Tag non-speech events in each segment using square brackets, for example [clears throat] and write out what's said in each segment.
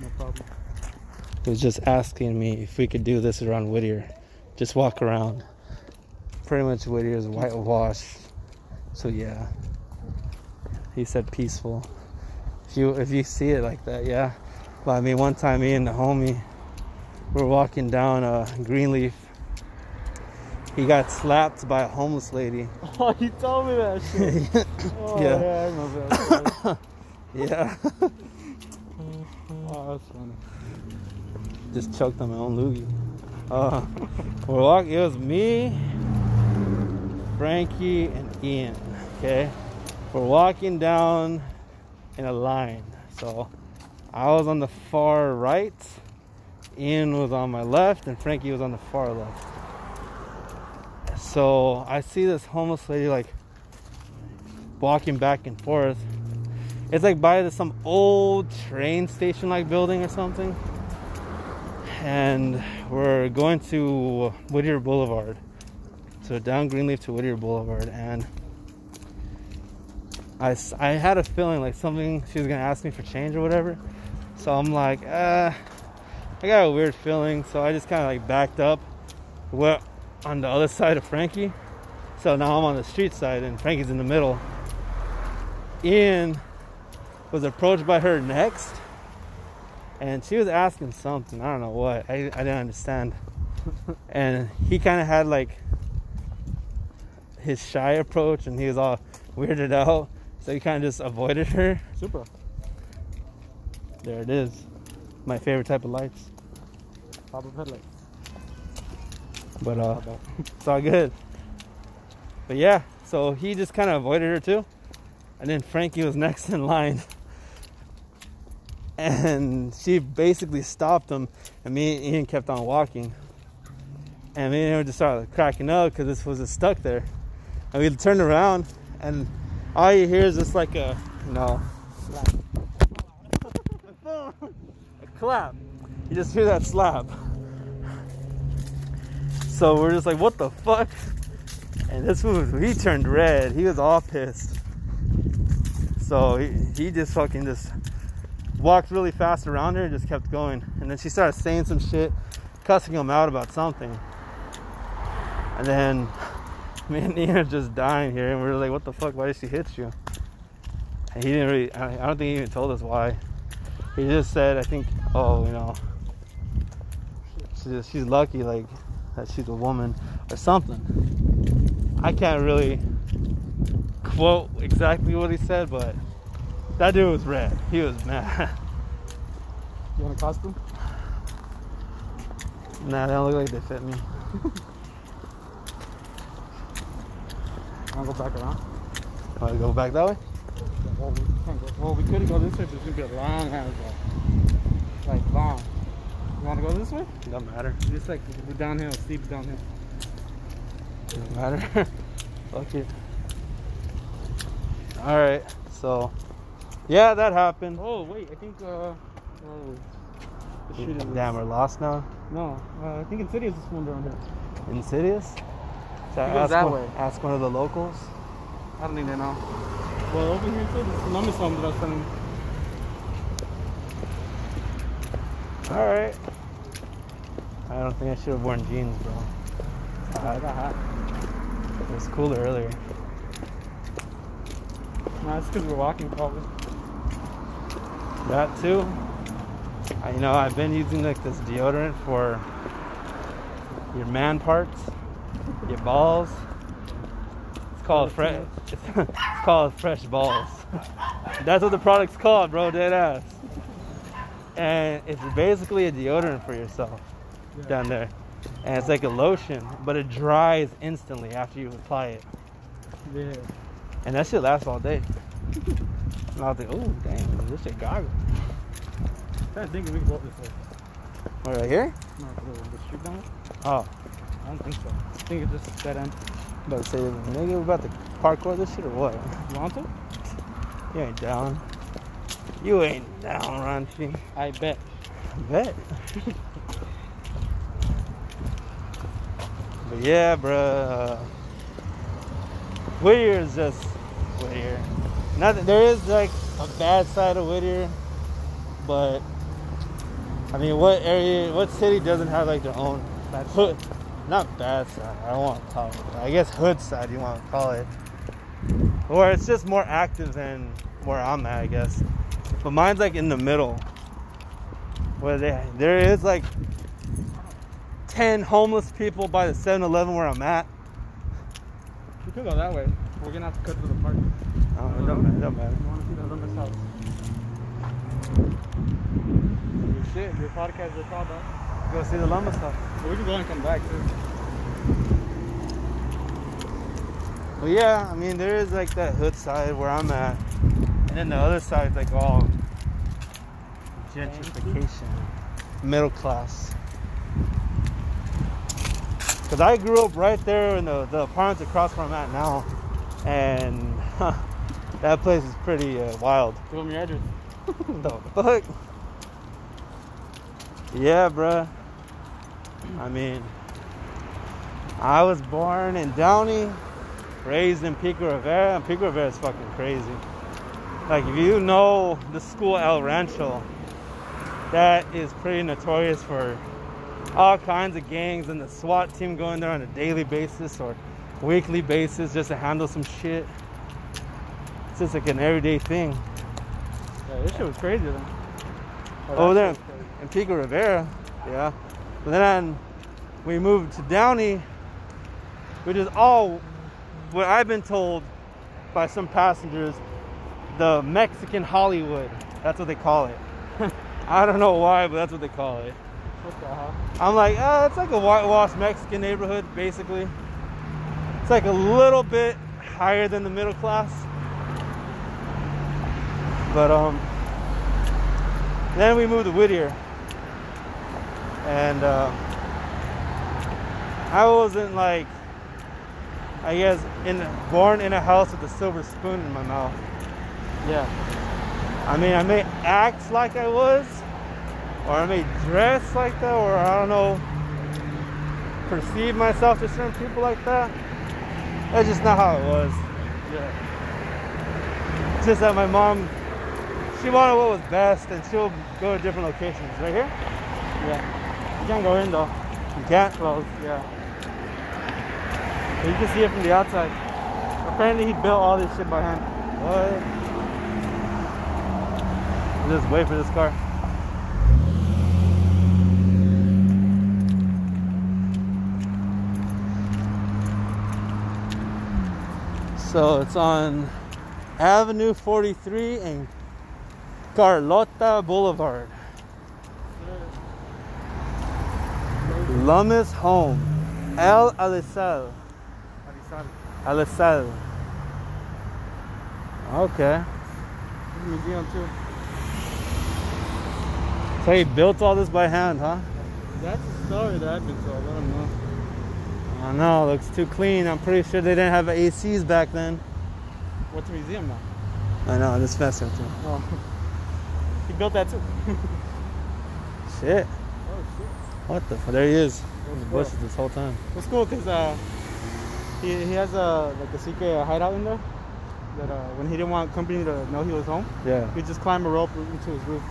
No problem. He was just asking me if we could do this around Whittier. Just walk around. Pretty much Whittier is whitewashed. So yeah. He said peaceful. If you if you see it like that, yeah. But I mean one time me and the homie were walking down a uh, Greenleaf. He got slapped by a homeless lady. [laughs] Oh, you told me that shit. [laughs] oh, yeah. yeah, I remember that. [laughs] yeah. Just choked on my own loogie. Uh, [laughs] we're walking. It was me, Frankie, and Ian. Okay, we're walking down in a line. So I was on the far right, Ian was on my left, and Frankie was on the far left. So I see this homeless lady like walking back and forth. It's like by some old train station like building or something and we're going to Whittier Boulevard. So down Greenleaf to Whittier Boulevard, and I, I had a feeling like something she was gonna ask me for change or whatever. So I'm like, uh, I got a weird feeling, so I just kind of like backed up. What on the other side of Frankie. So now I'm on the street side, and Frankie's in the middle. Ian was approached by her next and she was asking something. I don't know what. I, I didn't understand. [laughs] and he kind of had like his shy approach, and he was all weirded out. So he kind of just avoided her. Super. There it is. My favorite type of lights. Pop up headlights. But uh, [laughs] it's all good. But yeah, so he just kind of avoided her too. And then Frankie was next in line and she basically stopped him, and me and Ian kept on walking. And me and him just started cracking up because this was stuck there. And we turned around, and all you hear is just like a, you know, [laughs] a clap. You just hear that slap. So we're just like, what the fuck? And this was, he turned red. He was all pissed. So he, he just fucking just walked really fast around her and just kept going. And then she started saying some shit, cussing him out about something. And then [laughs] me and Nina just dying here, and we were like, "What the fuck? Why did she hit you?" And he didn't really. I don't think he even told us why. He just said, "I think, oh, you know, she's, she's lucky, like that she's a woman or something." I can't really quote exactly what he said, but that dude was red. He was mad. [laughs] You want a costume? Nah, they don't look like they fit me. [laughs] Wanna go back around? Wanna go back that way? Well, we can't go. Well, we could go this way, but it's gonna be a long ass walk. Like long. You wanna go this way? Doesn't matter. Just like the downhill, steep downhill. Doesn't matter. [laughs] Fuck it. All right, so yeah, that happened. Oh wait, I think. Uh, oh, Damn, we're lost now. No, uh, I think Insidious is one down here. Insidious? So ask that one, way. Ask one of the locals. I don't even know. Well, over here too, is Numbers home that I was telling. All right. I don't think I should have worn jeans, bro. Uh, I got hot. It was cooler earlier. No, it's because we're walking probably. That too. I, you know, I've been using like this deodorant for your man parts, your balls. It's called fresh. It's called fresh balls. That's what the product's called, bro. Dead ass. And it's basically a deodorant for yourself yeah. down there. And it's like a lotion, but it dries instantly after you apply it. Yeah. And that shit lasts all day. And I was like, oh, damn, this shit garbage. I'm trying to think if we can go up this way. Oh, right here? No, the, the street down Oh. I don't think so. I think it's just dead end. About to say, nigga, we about to parkour this shit or what? You want to? You ain't down. You ain't down, Raunchy. I bet. I bet. but yeah, bruh. Whittier is just Whittier. Not that there is like a bad side of Whittier, but I mean, what area, what city doesn't have like their own Bad hood? Not bad side. I don't want to call it. I guess hood side you want to call it, or it's just more active than where I'm at, I guess. But mine's like in the middle, where they there is like ten homeless people by the 7-Eleven where I'm at. We could go that way. We're gonna have to cut through the park. Oh, it don't, it don't matter. You wanna see the Lummis house? Your shit, your podcast is called that. Go see the llama stuff. We can go and come back too. But yeah, I mean, there is like that hood side where I'm at, and then the other side's like all gentrification, middle class. Cause I grew up right there in the, the apartments across where I'm at now, and [laughs] that place is pretty uh, wild. Give them your address. the fuck? Yeah, bruh. I mean, I was born in Downey, raised in Pico Rivera, and Pico Rivera is fucking crazy. Like, if you know the school El Rancho, that is pretty notorious for all kinds of gangs and the SWAT team going there on a daily basis or weekly basis just to handle some shit. It's just like an everyday thing. Yeah, this shit was crazy then. Oh, Over there in Pico Rivera, yeah. But then we moved to Downey, which is all what I've been told by some passengers, the Mexican Hollywood. That's what they call it. [laughs] I don't know why, but that's what they call it. What the hell? I'm like, ah, it's like a whitewashed Mexican neighborhood, basically. It's like a little bit higher than the middle class. But um, then we moved to Whittier, and uh, I wasn't like, I guess, in born in a house with a silver spoon in my mouth. Yeah. I mean, I may act like I was, or I may dress like that, or I don't know, perceive myself to certain people like that. That's just not how it was. Yeah. It's just that my mom, she wanted what was best, and she'll go to different locations. Right here, Yeah. You can't go in though. you can't. Close. Yeah. But you can see it from the outside. Apparently he built all this shit by hand. What? Just wait for this car. So it's on Avenue 43 and Carlota Boulevard. Lummis Home. El Alisal. Alisal. Okay. This museum too. So he built all this by hand, huh? That's a story that I've been told. I don't know. I know, looks too clean. I'm pretty sure they didn't have ACs back then. What's a museum now? I know, I'm just messing with you. Oh. [laughs] he built that too. Shit. Oh shit. What the fuck? There he is. In the cool. bushes this whole time. It's cool because uh, he, he has a like a secret hideout in there. That uh, when he didn't want company to know he was home, Yeah. he'd just climb a rope into his roof.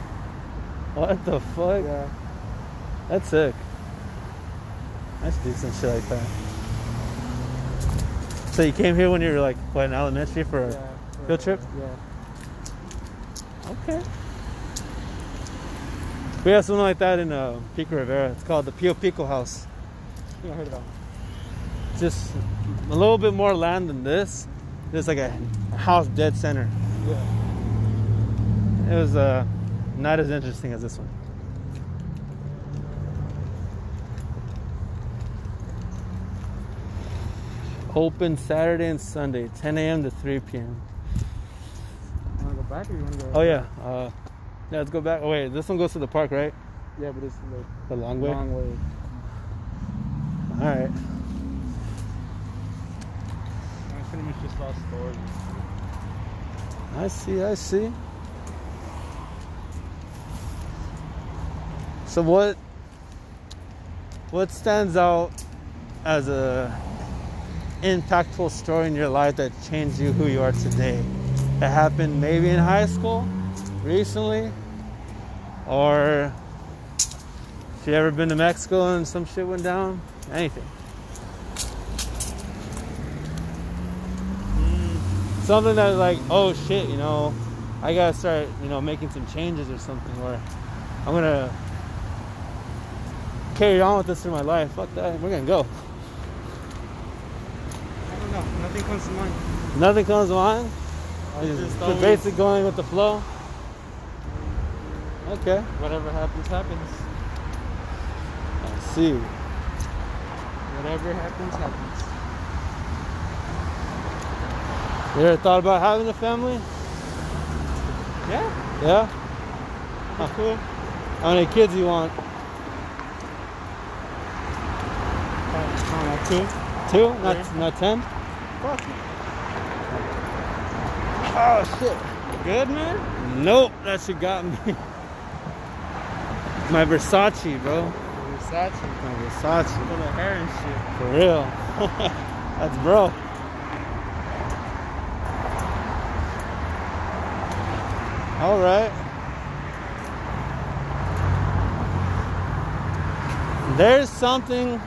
What the fuck? Yeah. That's sick. That's decent shit like that. So you came here when you were like, what, in elementary for a... yeah. field trip? Yeah. Okay. We have something like that in uh, Pico Rivera. It's called the Pio Pico House. I heard about. it. Just a little bit more land than this. There's like a house dead center. Yeah. It was uh, not as interesting as this one. Open Saturday and Sunday, 10 a.m. to 3 p.m. Wanna go back or you wanna go? Oh yeah, uh, yeah. Let's go back. Oh wait, this one goes to the park, right? Yeah, but it's like The long way. long way. All right. It's pretty much just lost stories. I see. I see. So what? What stands out as a impactful story in your life that changed you who you are today? That happened maybe in high school, recently, or If you ever been to Mexico and some shit went down, anything. Mm, Something that's like, oh shit, you know, I gotta start, you know, making some changes or something where I'm gonna carry on with this through my life. Fuck that. We're gonna go. I don't know. Nothing comes to mind. Nothing comes to mind. I Just, just basically going with the flow. Okay. Whatever happens, happens. I see. Whatever happens, happens. You ever thought about having a family? Yeah, Yeah? that's cool. How many kids you want? Uh, two. Two? Not Yeah. not ten? Fuck. Oh shit. Good man. Nope, that shit got me. [laughs] My Versace, bro. Versace. My Versace. Full of hair and shit. For real. [laughs] That's bro. All right. There's something.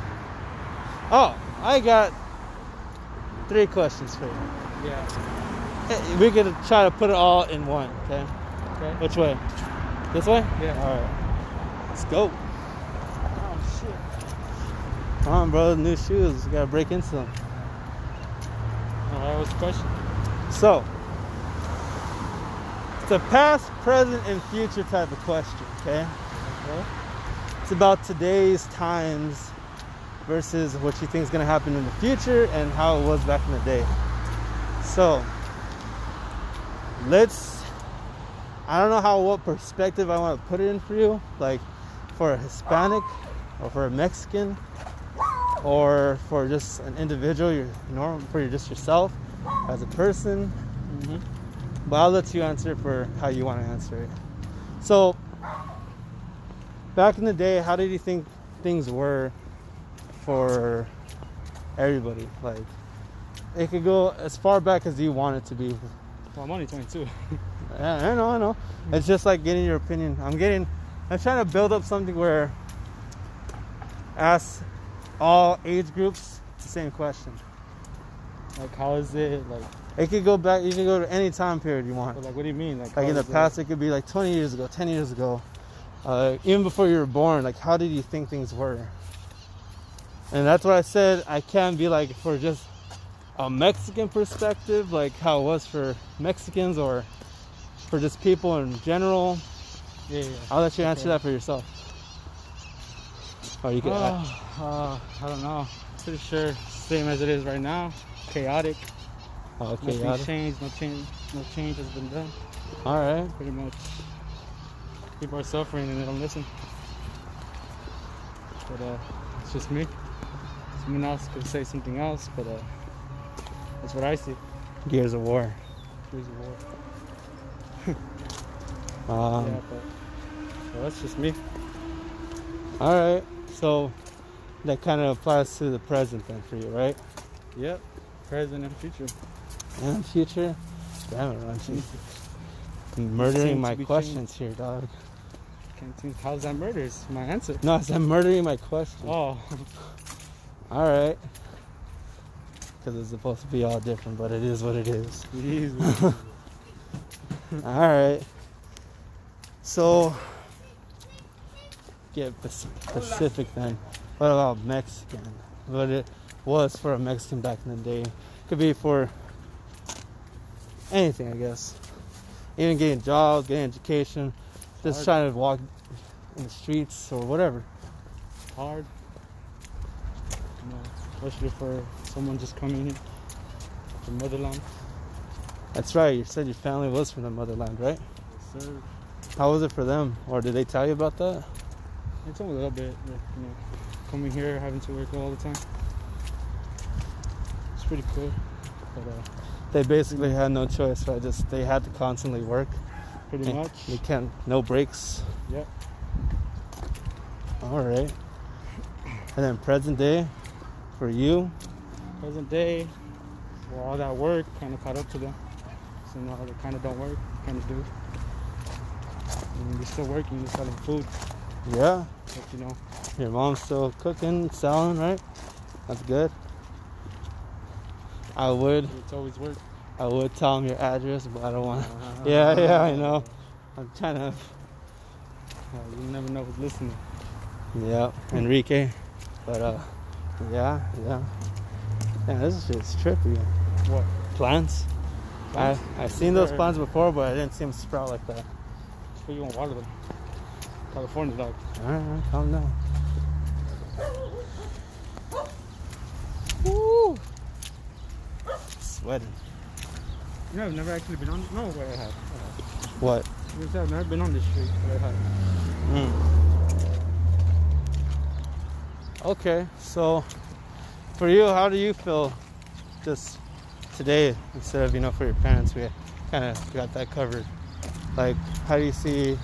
Oh, I got three questions for you. Yeah. We could try to put it all in one, okay? Okay. Which way? This way? Yeah. All right. Let's go. Oh shit. Come on, bro. New shoes. You gotta break into them. Alright, what's the question? So, it's a past, present, and future type of question, okay? Okay. It's about today's times versus what you think is going to happen in the future and how it was back in the day. So, let's. I don't know how what perspective I want to put it in for you, like for a Hispanic or for a Mexican or for just an individual, you're normal for just yourself as a person. Mm-hmm. But I'll let you answer for how you want to answer it. So, back in the day, how did you think things were for everybody? Like, it could go as far back as you want it to be. Well, I'm only 22. Yeah, I know, I know. It's just like getting your opinion. I'm getting, I'm trying to build up something where ask all age groups the same question. like, how is it? Like, It could go back. You can go to any time period you want. like, what do you mean? Like, Like in the is it? past, it could be like 20 years ago, 10 years ago, uh, even before you were born. Like, how did you think things were? And that's what I said. I can't be like for just a Mexican perspective, like how it was for Mexicans, or for just people in general. Yeah, yeah. I'll let you answer Okay. that for yourself. Or you could. Uh, uh, I don't know. Pretty sure same as it is right now. Chaotic. oh, okay, Nothing changed. No change. No change has been done. All right. Pretty much. People are suffering and they don't listen. But uh, it's just me. Someone else could say something else, but uh, that's what I see. Gears of War. Gears of war. Um, yeah, but well, that's just me. All right. So that kind of applies to the present then for you, right? Yep. Present and future. And future. Damn it, Raunchy. Seem Murdering my questions here, dog. Can't think. How's that murder? Is my answer. No, I said murdering my questions. Oh, [laughs] All right. Because it's supposed to be all different, but it is what it is. jeez. [laughs] All right. So, get specific then. What about Mexican? What it was for a Mexican back in the day. Could be for anything, I guess. Even getting jobs, getting education, just Hard. trying to walk in the streets or whatever. hard. You know, especially for someone just coming in from the motherland. That's right. You said your family was from the motherland, right? Yes, sir. How was it for them? Or did they tell you about that? It's a little bit, like, you know, coming here, having to work all the time. It's pretty cool, but uh, They basically had no choice, right? Just they had to constantly work. pretty And much. They can't, no breaks. Yep. All right. And then present day for you. Present day, well, all that work kind of caught up to them. So now they kind of don't work, kind of do. And you're still working, you're selling food. Yeah. But you know, Your mom's still cooking, selling, right? That's good. I would, it's always work. I would tell him your address, but I don't want. [laughs] Yeah, yeah, I know. I'm trying [laughs] to. Uh, you never know who's listening. Yeah, Enrique. But uh, yeah, yeah. Yeah, this is just trippy. What? Plants. I Plants? I've seen those plants before, but I didn't see them sprout like that. So you want water them? California dog. All right, all right, calm down. Woo! Sweating. You know, I've never actually been on. No, wait, I have. What? You said I've never been on this street, but I have. Mm. Okay, so for you, how do you feel just today instead of, you know, for your parents? We kind of got that covered. Like, how do you see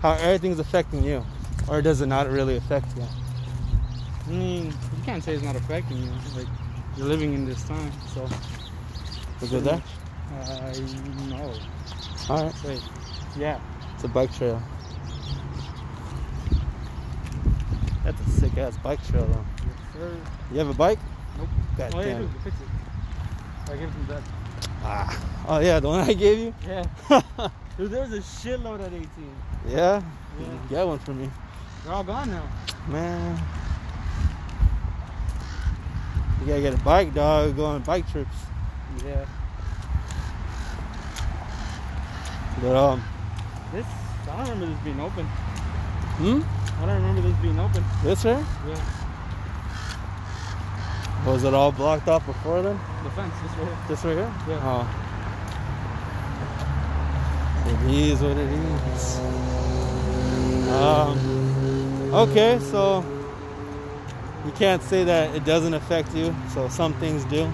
how everything's affecting you? Or does it not really affect you? I mean, you can't say it's not affecting you. Like, you're living in this time, so. We good there? I know. All right, Wait. Yeah. it's a bike trail. That's a sick ass bike trail, though. Sir. You have a bike? Nope. God Oh, yeah, damn. dude, fix it. I give him that. Ah. Oh, yeah, the one I gave you? Yeah. [laughs] Dude, there's a shitload at 18. yeah? Yeah. Get one for me. They're all gone now. Man. You gotta get a bike, dog. Go on bike trips. Yeah. But um, This, I don't remember this being open. hmm? I don't remember this being open. This here? Yeah. Was it all blocked off before then? The fence, this right here. This right here? Yeah. Oh. It is what it is. Um. Okay, so you can't say that it doesn't affect you. So some things do,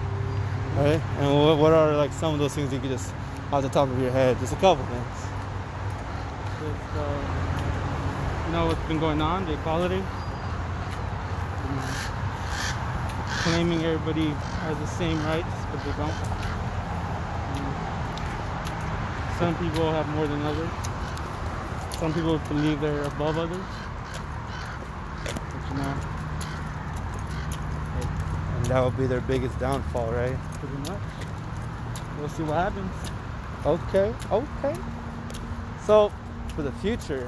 right? And what, are like some of those things you could just off the top of your head? Just a couple things. Just, uh, you know what's been going on, the equality. Claiming everybody has the same rights, but they don't. You know, some people have more than others. Some people believe they're above others. But you know, And that would be their biggest downfall, right? pretty much. We'll see what happens. Okay, okay. So, for the future,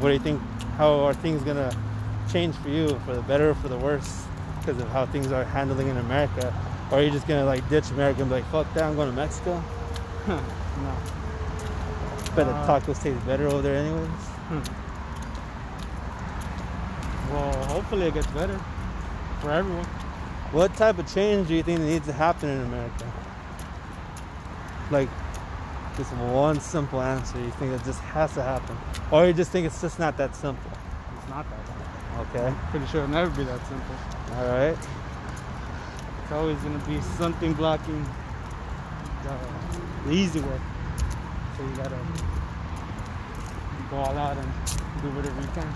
what do you think? How are things gonna change for you, for the better or for the worse, because of how things are handling in America? Or are you just gonna like ditch America and be like, fuck that, I'm going to Mexico? No. The Uh, tacos taste better over there, anyways. Well, hopefully it gets better for everyone. What type of change do you think needs to happen in America? Like, just one simple answer. You think it just has to happen, or you just think it's just not that simple? It's not that Simple. Okay, Pretty sure it'll never be that simple. all right. It's always gonna be something blocking the, the easy way. So you gotta go all out and do whatever you can.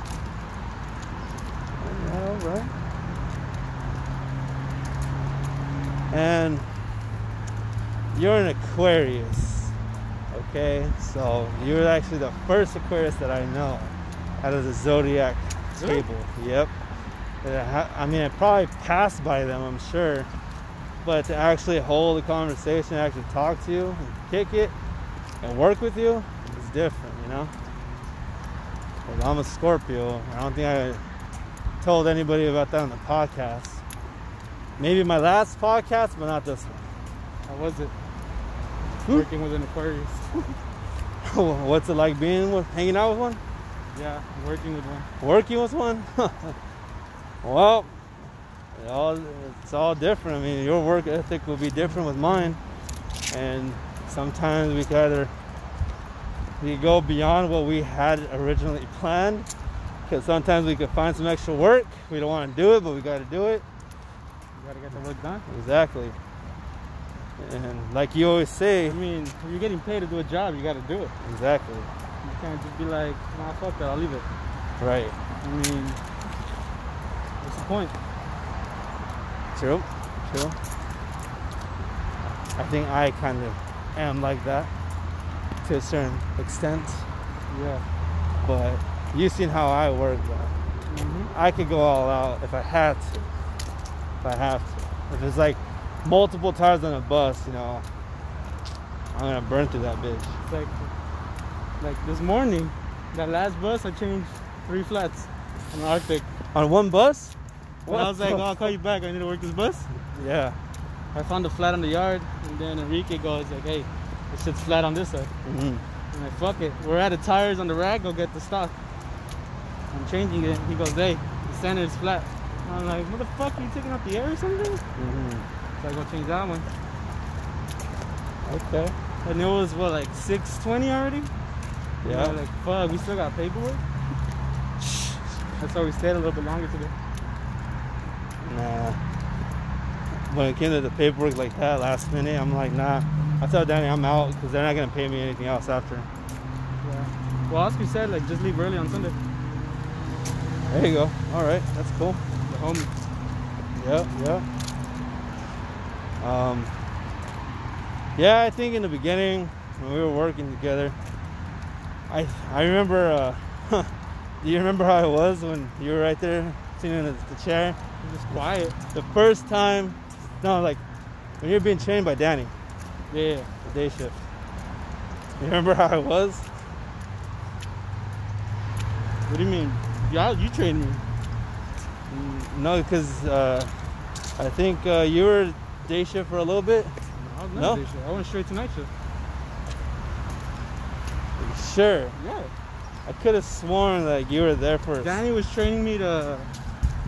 All right. And you're an Aquarius, okay? So you're actually the first Aquarius that I know out of the zodiac Really? table. Yep. Ha- I mean, I probably passed by them, I'm sure, but to actually hold a conversation, actually talk to you, and kick it, and work with you is different, you know. 'Cause I'm a Scorpio. I don't think I told anybody about that on the podcast. Maybe my last podcast, but not this one. How was it? Working with an Aquarius. [laughs] What's it like being with, hanging out with one? yeah, working with one. Working with one? [laughs] well, it all, it's all different. I mean, your work ethic will be different with mine, and sometimes we either we go beyond what we had originally planned. Because sometimes we could find some extra work. We don't want to do it, but we got to do it. You gotta get the work done. Exactly. And like you always say, I mean, if you're getting paid to do a job, you gotta do it. exactly. You can't just be like, nah, fuck that, I'll leave it. Right. I mean, what's the point? True. True. I think I kind of am like that to a certain extent. Yeah. But you've seen how I work, though. hmm I could go all out if I had to. If I have to. If it's like multiple tires on a bus, you know, I'm gonna burn through that bitch. It's like, like this morning, that last bus, I changed three flats on the Arctic. On one bus? And I was like, oh, I'll call you back. I need to work this bus. Yeah. I found a flat on the yard, and then Enrique goes like, hey, it sits flat on this side. hmm I'm like, fuck it. We're out of tires on the rack. Go get the stock. I'm changing it. He goes, hey, the center is flat. I'm like, what the fuck? Are you taking out the air or something? hmm So I go change that one. Okay. And it was what, like 6:20 already? Yeah. Like, fuck, we still got paperwork. [laughs] That's why we stayed a little bit longer today. Nah. When it came to the paperwork like that last minute, I'm like, nah. I tell Danny I'm out because they're not gonna pay me anything else after. Yeah. Well, Oscar said like just leave early on Sunday. There you go. All right, that's cool. The homie. Yeah, yep. Um, yeah, I think in the beginning when we were working together, I I remember. Uh, [laughs] do you remember how I was when you were right there sitting in the, the chair? Just quiet. The first time, no, like when you're being trained by Danny, Yeah. the day shift. You remember how I was? What do you mean? Yeah, you trained me. Mm, No, because uh, I think uh, you were day shift for a little bit. I was No? day shift. I went straight to night shift. Sure. Yeah. I could have sworn that you were there for. Danny was training me to,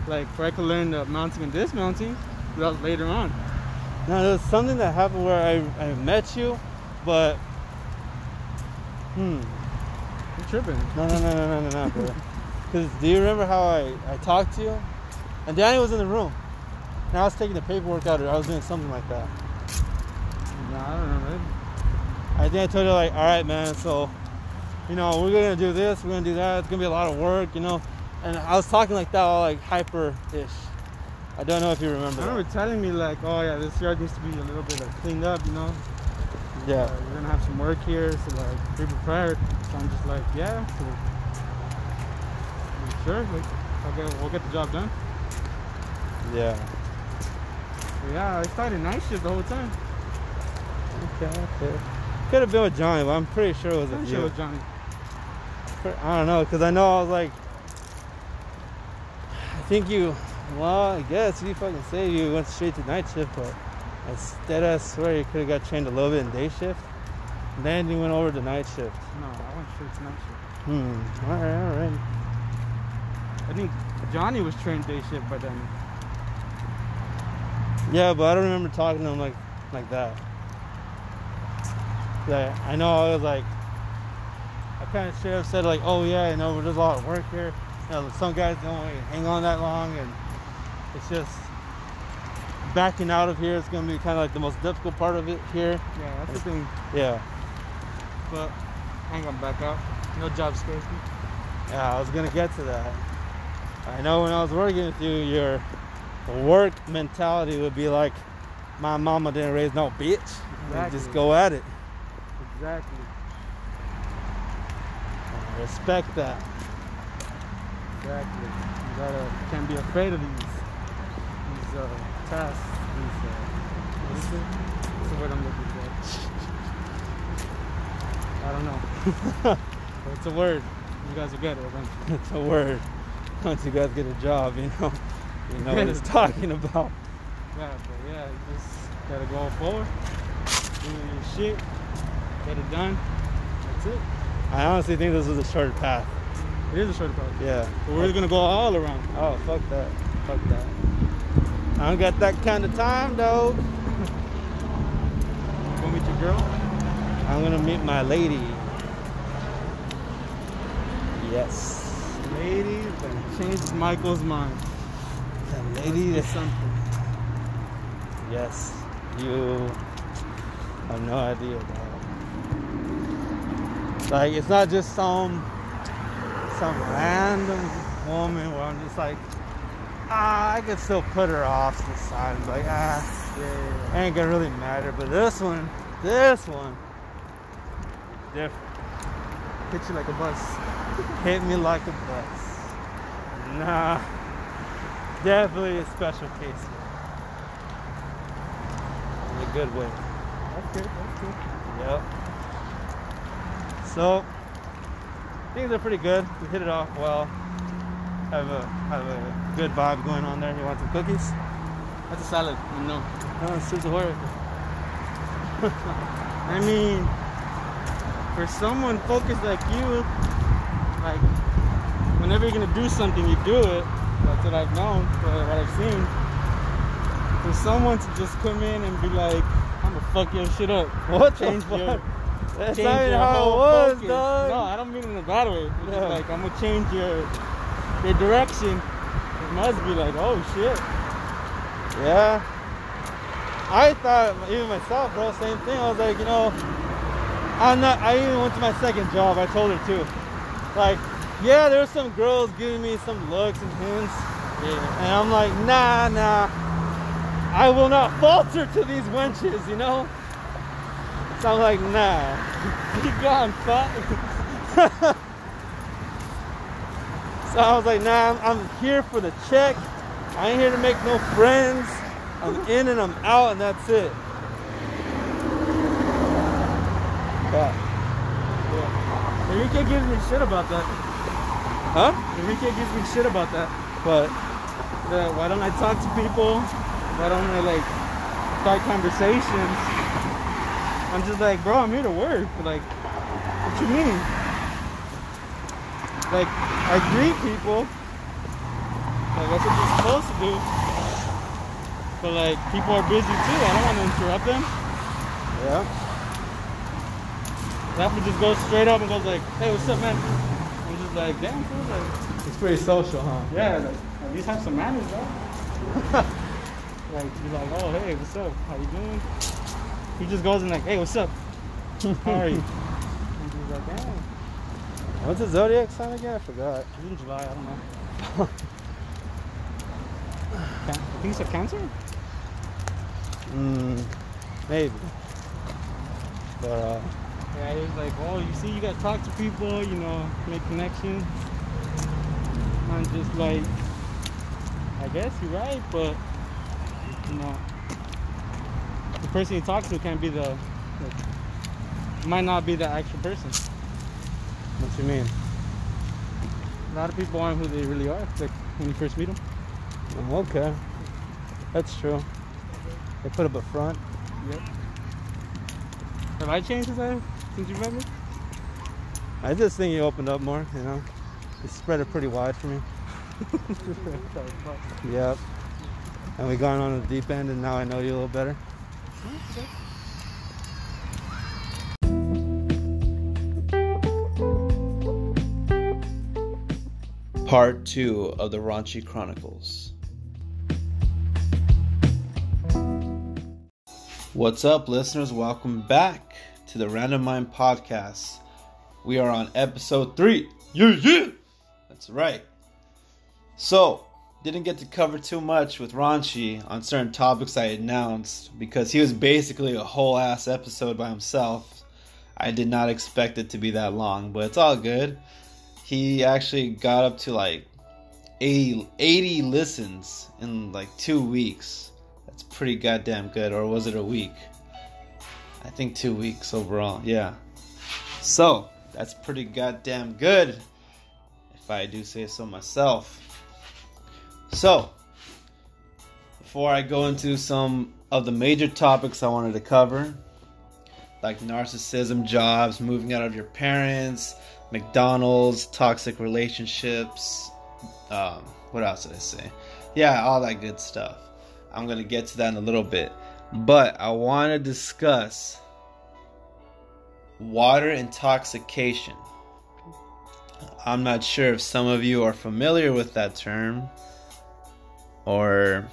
like, where I could learn the mounting and dismounting. That was later on. Now there was something that happened where I, I met you, but hmm, You're tripping? no, no, no, no, no, no, no, bro. [laughs] Because do you remember how I I talked to you? And Danny was in the room, and I was taking the paperwork out, or I was doing something like that. Nah, I don't remember. I think I told you like, all right, man. So, you know, we're gonna do this, we're gonna do that. It's gonna be a lot of work, you know. And I was talking like that, all like hyper-ish. I don't know if you remember. I that. remember telling me like, oh yeah, this yard needs to be a little bit like cleaned up, you know. Yeah. Uh, we're gonna have some work here, so like be prepared. So I'm just like, yeah. So, sure, like, I'll we'll get the job done. Yeah. So, yeah, I started night shift the whole time. Okay. Okay. Could have been with Johnny, but I'm pretty sure it was I'm with sure with Johnny. I don't know, because I know I was like, think you, well, I guess you fucking say you went straight to night shift, but instead I swear you could have got trained a little bit in day shift. and Then you went over to night shift. No, I went straight to night shift. Hmm. All right, all right. I think Johnny was trained day shift by then. Yeah, but I don't remember talking to him like like that. Yeah, I know I was like, I kind of should have said like, oh yeah, I know, there's a lot of work here. You know, some guys don't to hang on that long, and it's just backing out of here is gonna be kind of like the most difficult part of it here. Yeah, that's the thing. Yeah, But I ain't gonna back out. No job scares me. yeah, I was gonna get to that. I know when I was working with you, your work mentality would be like, my mama didn't raise no bitch. And just go at it. Exactly. I respect that. Exactly. You gotta can't be afraid of these these uh, tasks. These uh, what is it? What's the word I'm looking for? I don't know. but [laughs] it's a word. You guys will get it eventually. It's a word. Once you guys get a job, you know, you know what it's [laughs] talking about. Yeah, but yeah, you just gotta go forward, do your shit, get it done. That's it. I honestly think this was a shorter path. It is a short path. Yeah. But we're gonna go all around. Oh, fuck that. Fuck that. I don't got that kind of time, though. Go meet your girl. I'm gonna meet my lady. Yes. Ladies, that changed Michael's mind. The lady. that- something. Yes. You have no idea, dog. Like it's not just some some random woman where I'm just like, ah, I could still put her off side. Like, ah, Yeah. ain't gonna really matter. But this one, this one, different. Hit you like a bus. hit me like a bus. Nah, definitely a special case. In a good way. That's good. That's good. Yep. So things are pretty good. We hit it off well. Have a have a good vibe going on there. You want some cookies? That's a salad. No. No, it's just a horror. [laughs] I mean, for someone focused like you, like whenever you're gonna do something, you do it. That's what I've known, what I've seen. For someone to just come in and be like, "I'm gonna fuck your shit up," What change your, That's change not even your how it was, focus. dog. No, I don't mean it in a bad way. It's Yeah. like I'm gonna change your your direction. It must be like, oh shit. Yeah. I thought even myself, bro, same thing. I was like, you know, I'm not. I even went to my second job. I told her too. Like, yeah, there were some girls giving me some looks and hints, Yeah. and I'm like, nah, nah. I will not falter to these wenches, you know. So I'm like, nah. You gone, fuck. So I was like, nah, I'm, I'm here for the check. I ain't here to make no friends. I'm in and I'm out, and that's it. Yeah. Yeah. Enrique gives me shit about that. Huh? Enrique gives me shit about that. But That why don't I talk to people? Why don't I like start conversations? I'm just like, bro, I'm here to work. Like, what you mean? Like, I greet people. Like that's what you're supposed to do. But like, people are busy too. I don't want to interrupt them. yeah, That would just go straight up and goes like, hey, what's up, man? I'm just like, damn. Like, it's pretty social, huh? Yeah, like, at least have some manners, bro. [laughs] like, you're like, oh, hey, what's up? How you doing? He just goes and like, hey, what's up? How are you? And [laughs] he's like, damn. What's the zodiac sign again? I forgot. He's in July, I don't know. [laughs] I think it's a cancer? Mm, maybe. But uh, Yeah, he was like, oh, you see, you gotta talk to people, you know, make connections. I'm just like, I guess you're right, but, you know, the person you talk to can't be the, like, might not be the actual person. what you mean? A lot of people aren't who they really are, like, when you first meet them. Oh, okay, that's true. They put up a front. Yep. Have I changed since, I, since you met me? I just think you opened up more. You know, you spread it pretty wide for me. [laughs] Yep. And we gone on the deep end, and now I know you a little better. Part 2 of the Raunchy Chronicles. What's up, listeners? Welcome back to the Random Mind Podcast. We are on episode 3. Yeah, yeah! That's right. So, didn't get to cover too much with Raunchy on certain topics I announced because he was basically a whole ass episode by himself. I did not expect it to be that long, but it's all good he actually got up to like 80, 80 listens in like two weeks. That's pretty goddamn good. Or was it a week? I think two weeks overall. Yeah. So, that's pretty goddamn good. If I do say so myself. So, before I go into some of the major topics I wanted to cover, like narcissism, jobs, moving out of your parents, McDonald's, toxic relationships. Um, what else did I say? Yeah, all that good stuff. I'm going to get to that in a little bit. But I want to discuss water intoxication. I'm not sure if some of you are familiar with that term or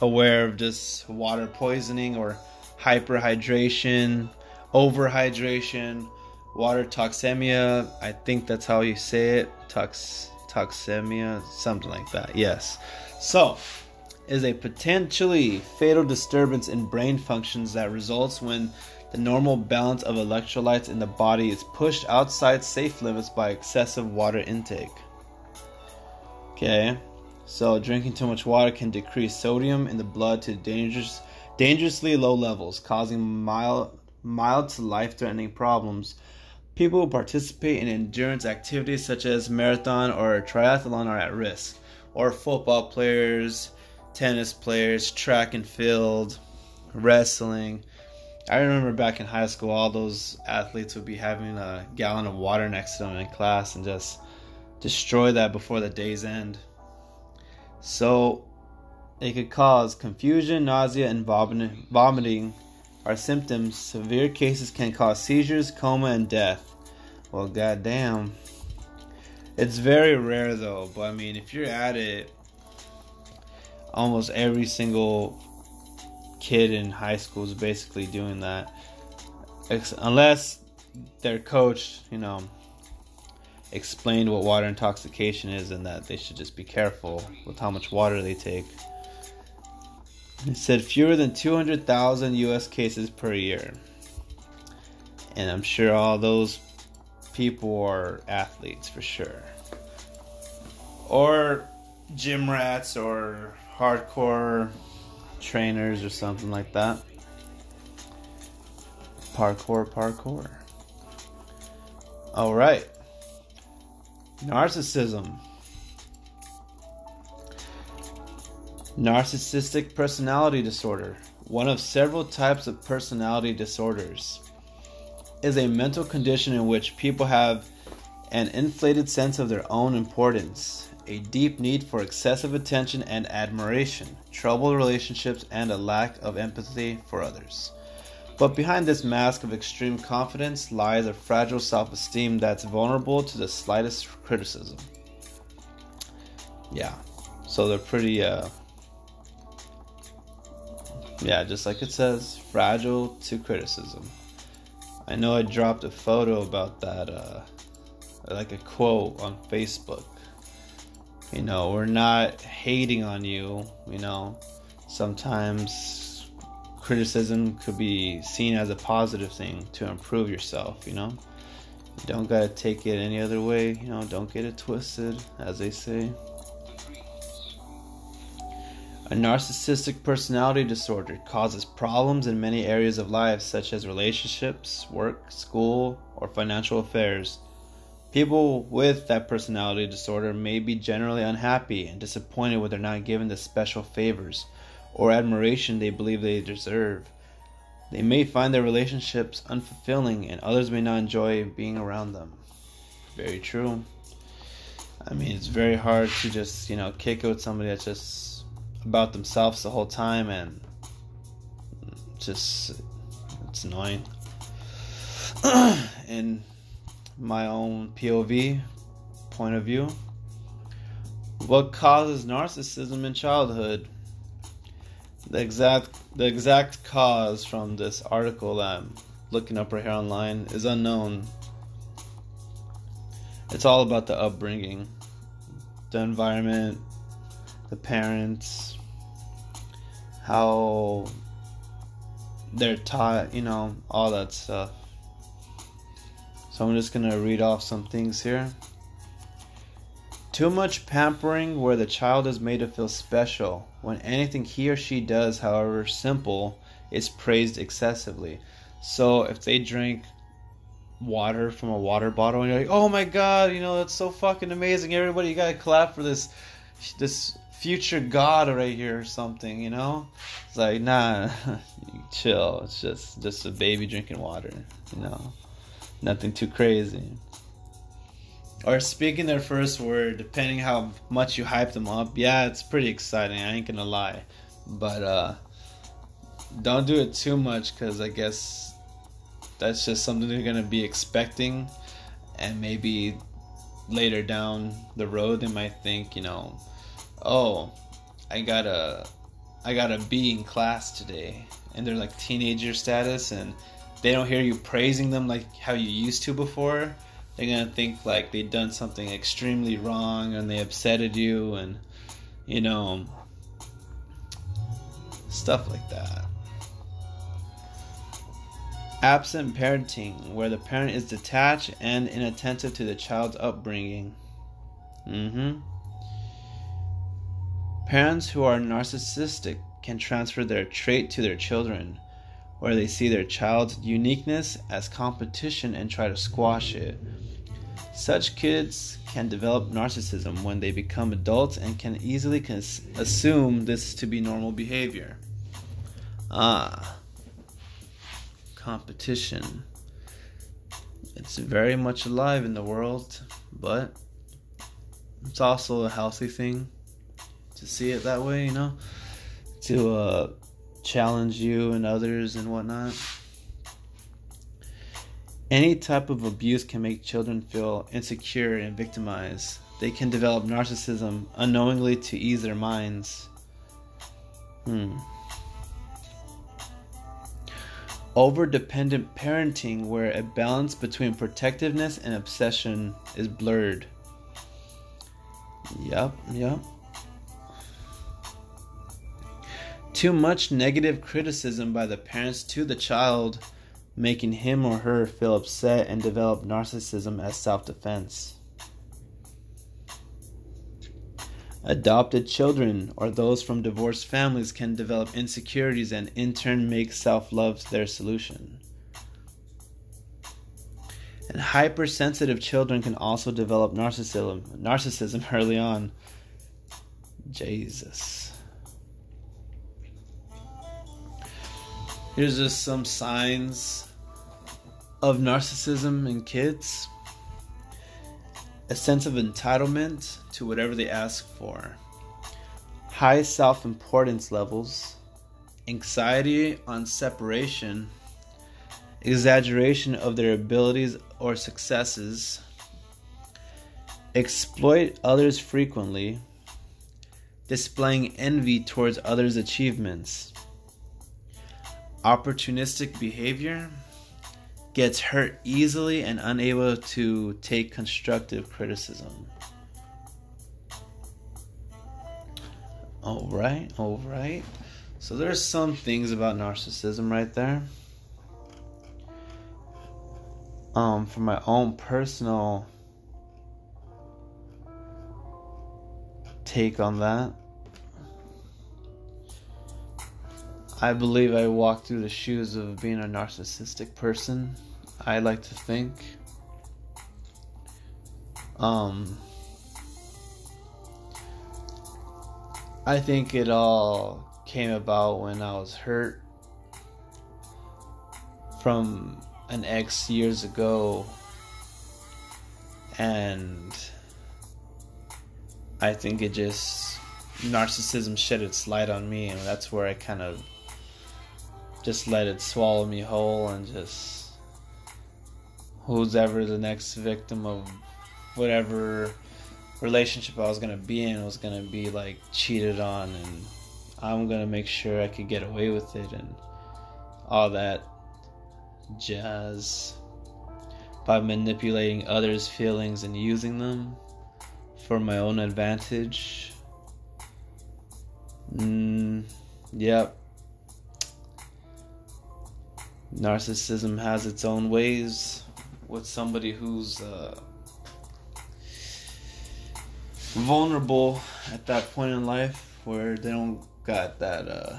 aware of just water poisoning or hyperhydration, overhydration, water toxemia. I think that's how you say it. Tox toxemia, something like that. Yes. So, is a potentially fatal disturbance in brain functions that results when the normal balance of electrolytes in the body is pushed outside safe limits by excessive water intake. Okay, so drinking too much water can decrease sodium in the blood to dangerous, dangerously low levels, causing mild, mild to life-threatening problems. People who participate in endurance activities such as marathon or triathlon are at risk, or football players, tennis players, track and field, wrestling. I remember back in high school, all those athletes would be having a gallon of water next to them in class and just destroy that before the day's end. So, it could cause confusion, nausea, and vomiting are symptoms. Severe cases can cause seizures, coma, and death. Well, goddamn. It's very rare though, but I mean, if you're at it, almost every single kid in high school is basically doing that. Unless their coach, you know, explained what water intoxication is and that they should just be careful with how much water they take. It said fewer than 200,000 US cases per year. And I'm sure all those people are athletes for sure. Or gym rats or hardcore trainers or something like that. Parkour, parkour. All right. Narcissism. Narcissistic personality disorder, one of several types of personality disorders, is a mental condition in which people have an inflated sense of their own importance, a deep need for excessive attention and admiration, troubled relationships, and a lack of empathy for others. But behind this mask of extreme confidence lies a fragile self esteem that's vulnerable to the slightest criticism. Yeah, so they're pretty uh, yeah, just like it says, fragile to criticism. I know I dropped a photo about that, uh, like a quote on Facebook. You know, we're not hating on you, you know. Sometimes criticism could be seen as a positive thing to improve yourself, you know. You don't gotta take it any other way, you know, don't get it twisted, as they say. A narcissistic personality disorder causes problems in many areas of life, such as relationships, work, school, or financial affairs. People with that personality disorder may be generally unhappy and disappointed when they're not given the special favors or admiration they believe they deserve. They may find their relationships unfulfilling and others may not enjoy being around them. Very true. I mean, it's very hard to just, you know, kick out somebody that's just about themselves the whole time and just it's annoying. [clears throat] In my own POV point of view, what causes narcissism in childhood? The exact the exact cause from this article that I'm looking up right here online is unknown. It's all about the upbringing, the environment, the parents, how they're taught, you know, all that stuff. So I'm just gonna read off some things here. Too much pampering where the child is made to feel special when anything he or she does, however simple, is praised excessively. So if they drink water from a water bottle and you're like, oh my god, you know, that's so fucking amazing. Everybody, you gotta clap for this this future god right here or something, you know? It's like, nah, [laughs] chill. It's just just a baby drinking water, you know? Nothing too crazy. Or speaking their first word, depending how much you hype them up, yeah, it's pretty exciting. I ain't gonna lie, but uh, don't do it too much because I guess that's just something they're gonna be expecting, and maybe later down the road they might think, you know, oh, I got a, I got a B in class today, and they're like teenager status, and they don't hear you praising them like how you used to before. They're gonna think like they've done something extremely wrong and they upsetted you, and you know, stuff like that. Absent parenting, where the parent is detached and inattentive to the child's upbringing. Mm-hmm. Parents who are narcissistic can transfer their trait to their children, where they see their child's uniqueness as competition and try to squash it. Such kids can develop narcissism when they become adults and can easily cons- assume this to be normal behavior. Ah, competition. It's very much alive in the world, but it's also a healthy thing to see it that way, you know, to uh, challenge you and others and whatnot. Any type of abuse can make children feel insecure and victimized. They can develop narcissism unknowingly to ease their minds. Hmm. Over dependent parenting, where a balance between protectiveness and obsession is blurred. Yep, yep. Too much negative criticism by the parents to the child, making him or her feel upset and develop narcissism as self defense. Adopted children or those from divorced families can develop insecurities and in turn make self love their solution. And hypersensitive children can also develop narcissism, narcissism [laughs] early on. Jesus. Here's just some signs of narcissism in kids a sense of entitlement to whatever they ask for, high self importance levels, anxiety on separation, exaggeration of their abilities or successes, exploit others frequently, displaying envy towards others' achievements, opportunistic behavior gets hurt easily and unable to take constructive criticism. All right, all right. So there's some things about narcissism right there. Um, for my own personal take on that, I believe I walked through the shoes of being a narcissistic person. I like to think. Um, I think it all came about when I was hurt from an ex years ago, and I think it just narcissism shed its light on me, and that's where I kind of just let it swallow me whole and just who's ever the next victim of whatever relationship I was gonna be in was gonna be like cheated on, and I'm gonna make sure I could get away with it and all that jazz by manipulating others' feelings and using them for my own advantage. Mm, yep. Narcissism has its own ways with somebody who's uh, vulnerable at that point in life where they don't got that uh,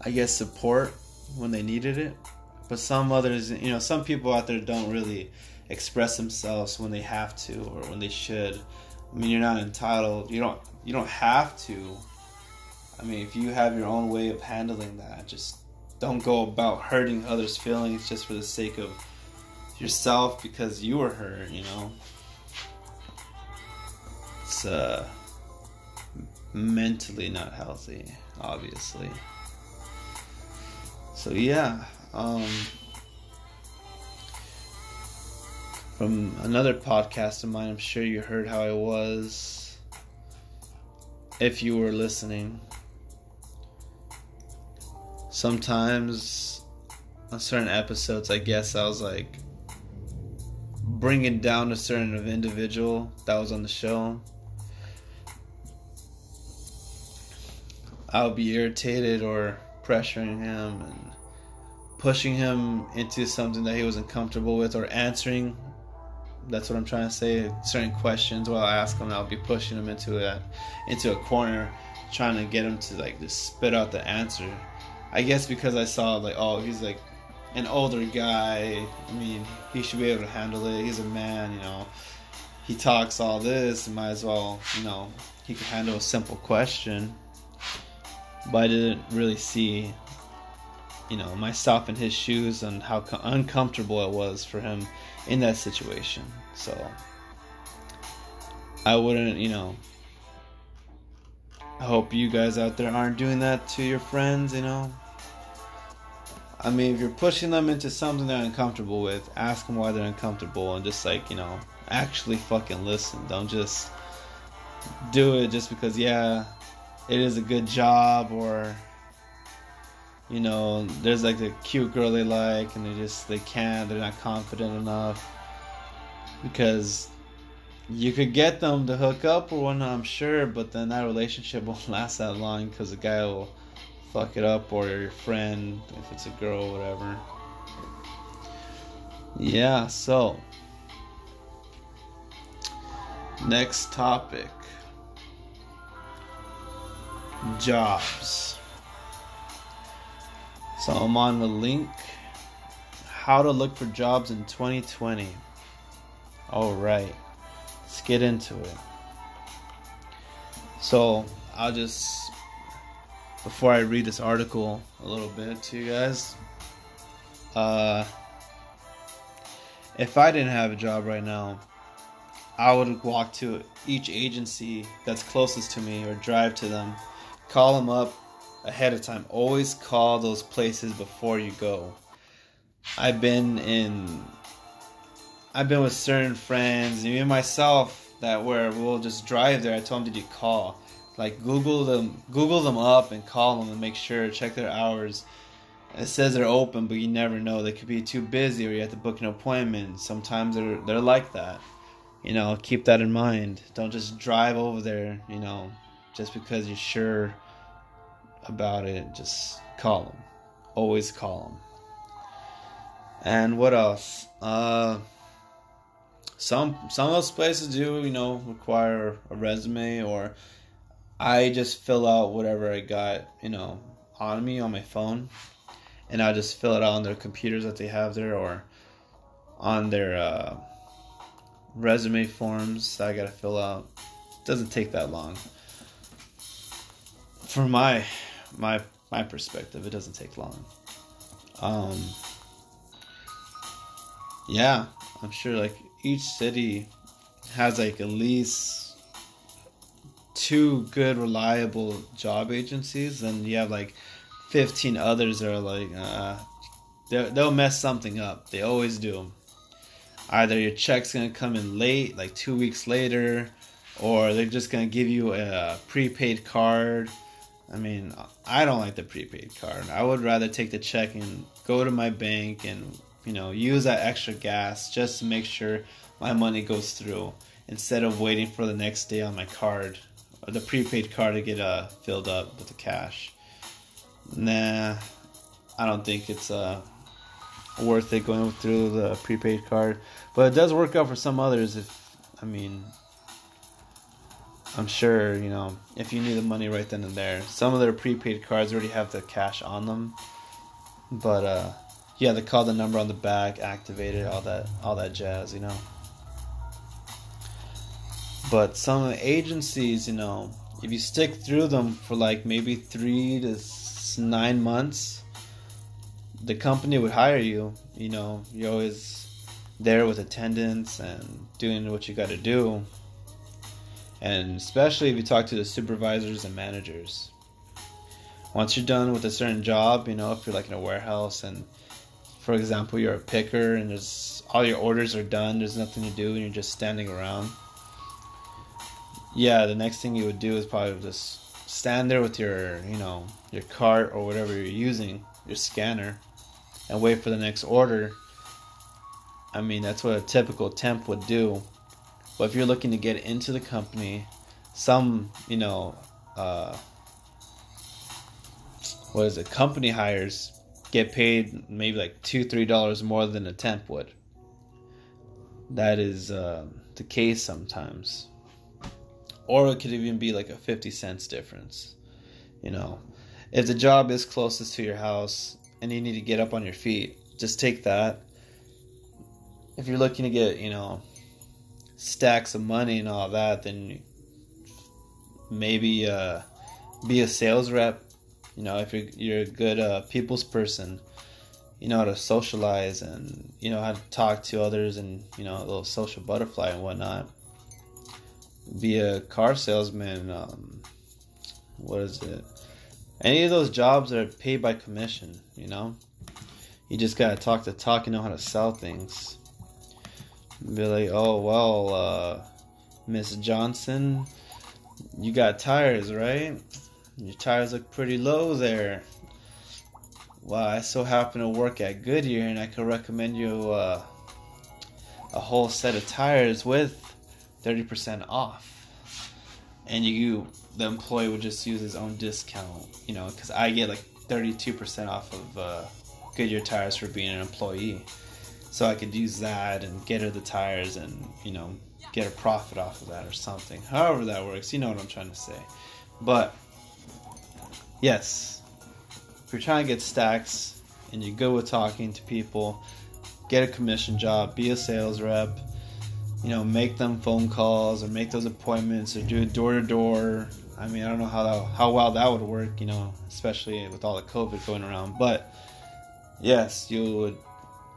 I guess support when they needed it. But some others, you know, some people out there don't really express themselves when they have to or when they should. I mean, you're not entitled. You don't you don't have to. I mean, if you have your own way of handling that, just don't go about hurting others' feelings just for the sake of yourself because you were hurt, you know. It's uh mentally not healthy, obviously. So yeah, um from another podcast of mine, I'm sure you heard how I was if you were listening. Sometimes on certain episodes, I guess I was like bringing down a certain individual that was on the show. I'll be irritated or pressuring him and pushing him into something that he wasn't comfortable with or answering that's what I'm trying to say. Certain questions while I ask him, I'll be pushing him into a into a corner, trying to get him to like just spit out the answer. I guess because I saw like, oh, he's like an older guy. I mean, he should be able to handle it. He's a man, you know. He talks all this. Might as well, you know, he could handle a simple question. But I didn't really see, you know, myself in his shoes and how co- uncomfortable it was for him in that situation. So I wouldn't, you know, I hope you guys out there aren't doing that to your friends, you know. I mean, if you're pushing them into something they're uncomfortable with, ask them why they're uncomfortable and just like, you know, actually fucking listen. Don't just do it just because, yeah, it is a good job or you know, there's like a cute girl they like and they just they can't, they're not confident enough. Because you could get them to hook up or whatnot, I'm sure, but then that relationship [laughs] won't last that long because the guy will fuck it up or your friend if it's a girl whatever. Yeah, so next topic jobs. So I'm on the link how to look for jobs in 2020. All right, let's get into it. So I'll just, before I read this article a little bit to you guys, uh, if I didn't have a job right now, I would walk to each agency that's closest to me or drive to them, call them up, ahead of time. Always call those places before you go. I've been in I've been with certain friends, even myself, that where we'll just drive there. I told them, did you call? Like Google them, Google them up and call them and make sure, check their hours. It says they're open, but you never know. They could be too busy, or you have to book an appointment. Sometimes they're they're like that. You know, keep that in mind. Don't just drive over there. You know, just because you're sure about it, just call them. Always call them. And what else? Uh, some some of those places do, you know, require a resume, or I just fill out whatever I got, you know, on me on my phone, and I just fill it out on their computers that they have there, or on their uh, resume forms that I gotta fill out. It doesn't take that long. From my my my perspective, it doesn't take long. Um, yeah, I'm sure like each city has like at least two good reliable job agencies, and you have like 15 others that are like uh, they'll mess something up. They always do. Either your check's gonna come in late, like two weeks later, or they're just gonna give you a prepaid card I mean, I don't like the prepaid card. I would rather take the check and go to my bank and, you know, use that extra gas just to make sure my money goes through instead of waiting for the next day on my card the prepaid card to get uh, filled up with the cash. Nah, I don't think it's uh, worth it going through the prepaid card. But it does work out for some others if, I mean, I'm sure, you know, if you need the money right then and there. Some of their prepaid cards already have the cash on them. But uh yeah, they call the number on the back, activate it, all that all that jazz, you know. But some agencies, you know, if you stick through them for like maybe 3 to 9 months, the company would hire you, you know, you're always there with attendance and doing what you got to do and especially if you talk to the supervisors and managers. Once you're done with a certain job, you know, if you're like in a warehouse and for example, you're a picker and there's all your orders are done, there's nothing to do and you're just standing around. Yeah, the next thing you would do is probably just stand there with your, you know, your cart or whatever you're using, your scanner, and wait for the next order. I mean, that's what a typical temp would do but if you're looking to get into the company, some, you know, uh, what is it? Company hires get paid maybe like two, three dollars more than a temp would. That is uh, the case sometimes, or it could even be like a fifty cents difference. You know, if the job is closest to your house and you need to get up on your feet, just take that. If you're looking to get, you know, stacks of money and all that, then maybe uh, be a sales rep. You know, if you're you're a good uh, people's person, you know how to socialize and you know how to talk to others and you know a little social butterfly and whatnot. Be a car salesman. Um, what is it? Any of those jobs that are paid by commission. You know, you just gotta talk the talk and know how to sell things. Be like, oh well, uh, Miss Johnson, you got tires, right? Your tires look pretty low there. Well, I so happen to work at Goodyear, and I could recommend you uh, a whole set of tires with 30% off. And you, the employee would just use his own discount, you know, because I get like 32% off of uh, Goodyear tires for being an employee. So I could use that and get her the tires and, you know, get a profit off of that or something. However that works, you know what I'm trying to say. But yes, if you're trying to get stacks and you're good with talking to people, get a commission job, be a sales rep, you know, make them phone calls or make those appointments or do it door to door. I mean, I don't know how that, how well that would work, you know, especially with all the COVID going around. But yes, you would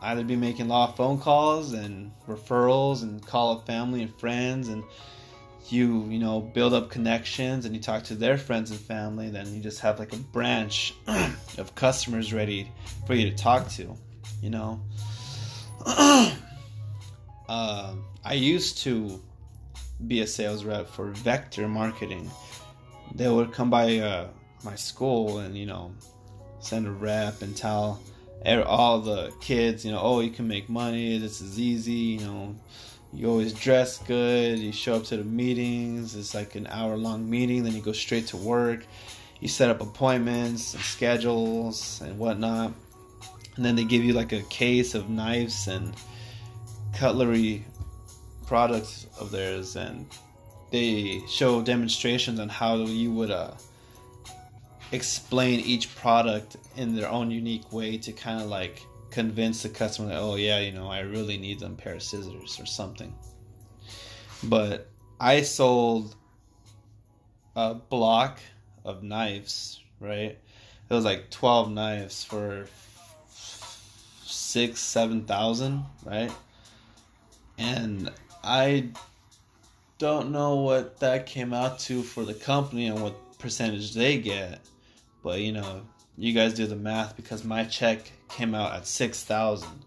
either be making a lot of phone calls and referrals and call up family and friends and you you know build up connections and you talk to their friends and family then you just have like a branch [clears throat] of customers ready for you to talk to you know [clears throat] uh, i used to be a sales rep for vector marketing they would come by uh, my school and you know send a rep and tell all the kids, you know, oh, you can make money. This is easy. You know, you always dress good. You show up to the meetings. It's like an hour long meeting. Then you go straight to work. You set up appointments and schedules and whatnot. And then they give you like a case of knives and cutlery products of theirs, and they show demonstrations on how you would uh, explain each product in their own unique way to kind of like convince the customer that oh yeah you know i really need them pair of scissors or something. But i sold a block of knives right? It was like 12 knives for six seven thousand right and i don't know what that came out to for the company and what percentage they get but you know, you guys do the math because my check came out at six thousand.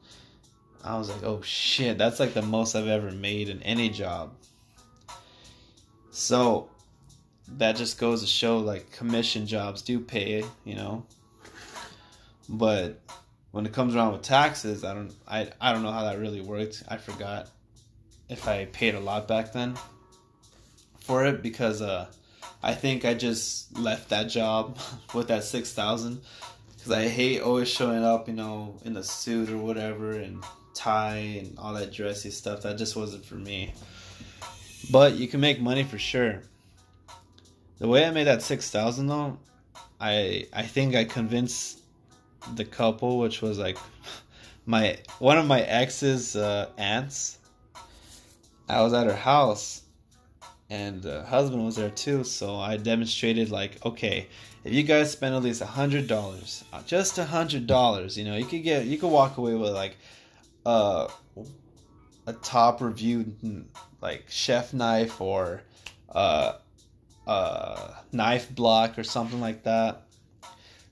I was like, oh shit, that's like the most I've ever made in any job. So that just goes to show like commission jobs do pay, you know. But when it comes around with taxes, I don't I, I don't know how that really worked. I forgot if I paid a lot back then for it because uh I think I just left that job [laughs] with that six thousand because I hate always showing up, you know, in a suit or whatever and tie and all that dressy stuff. That just wasn't for me. But you can make money for sure. The way I made that six thousand though, I I think I convinced the couple, which was like [laughs] my one of my ex's uh, aunts. I was at her house and the husband was there too. So I demonstrated like, okay, if you guys spend at least a hundred dollars, uh, just a hundred dollars, you know, you could get, you could walk away with like, uh, a top reviewed like chef knife or uh, knife block or something like that.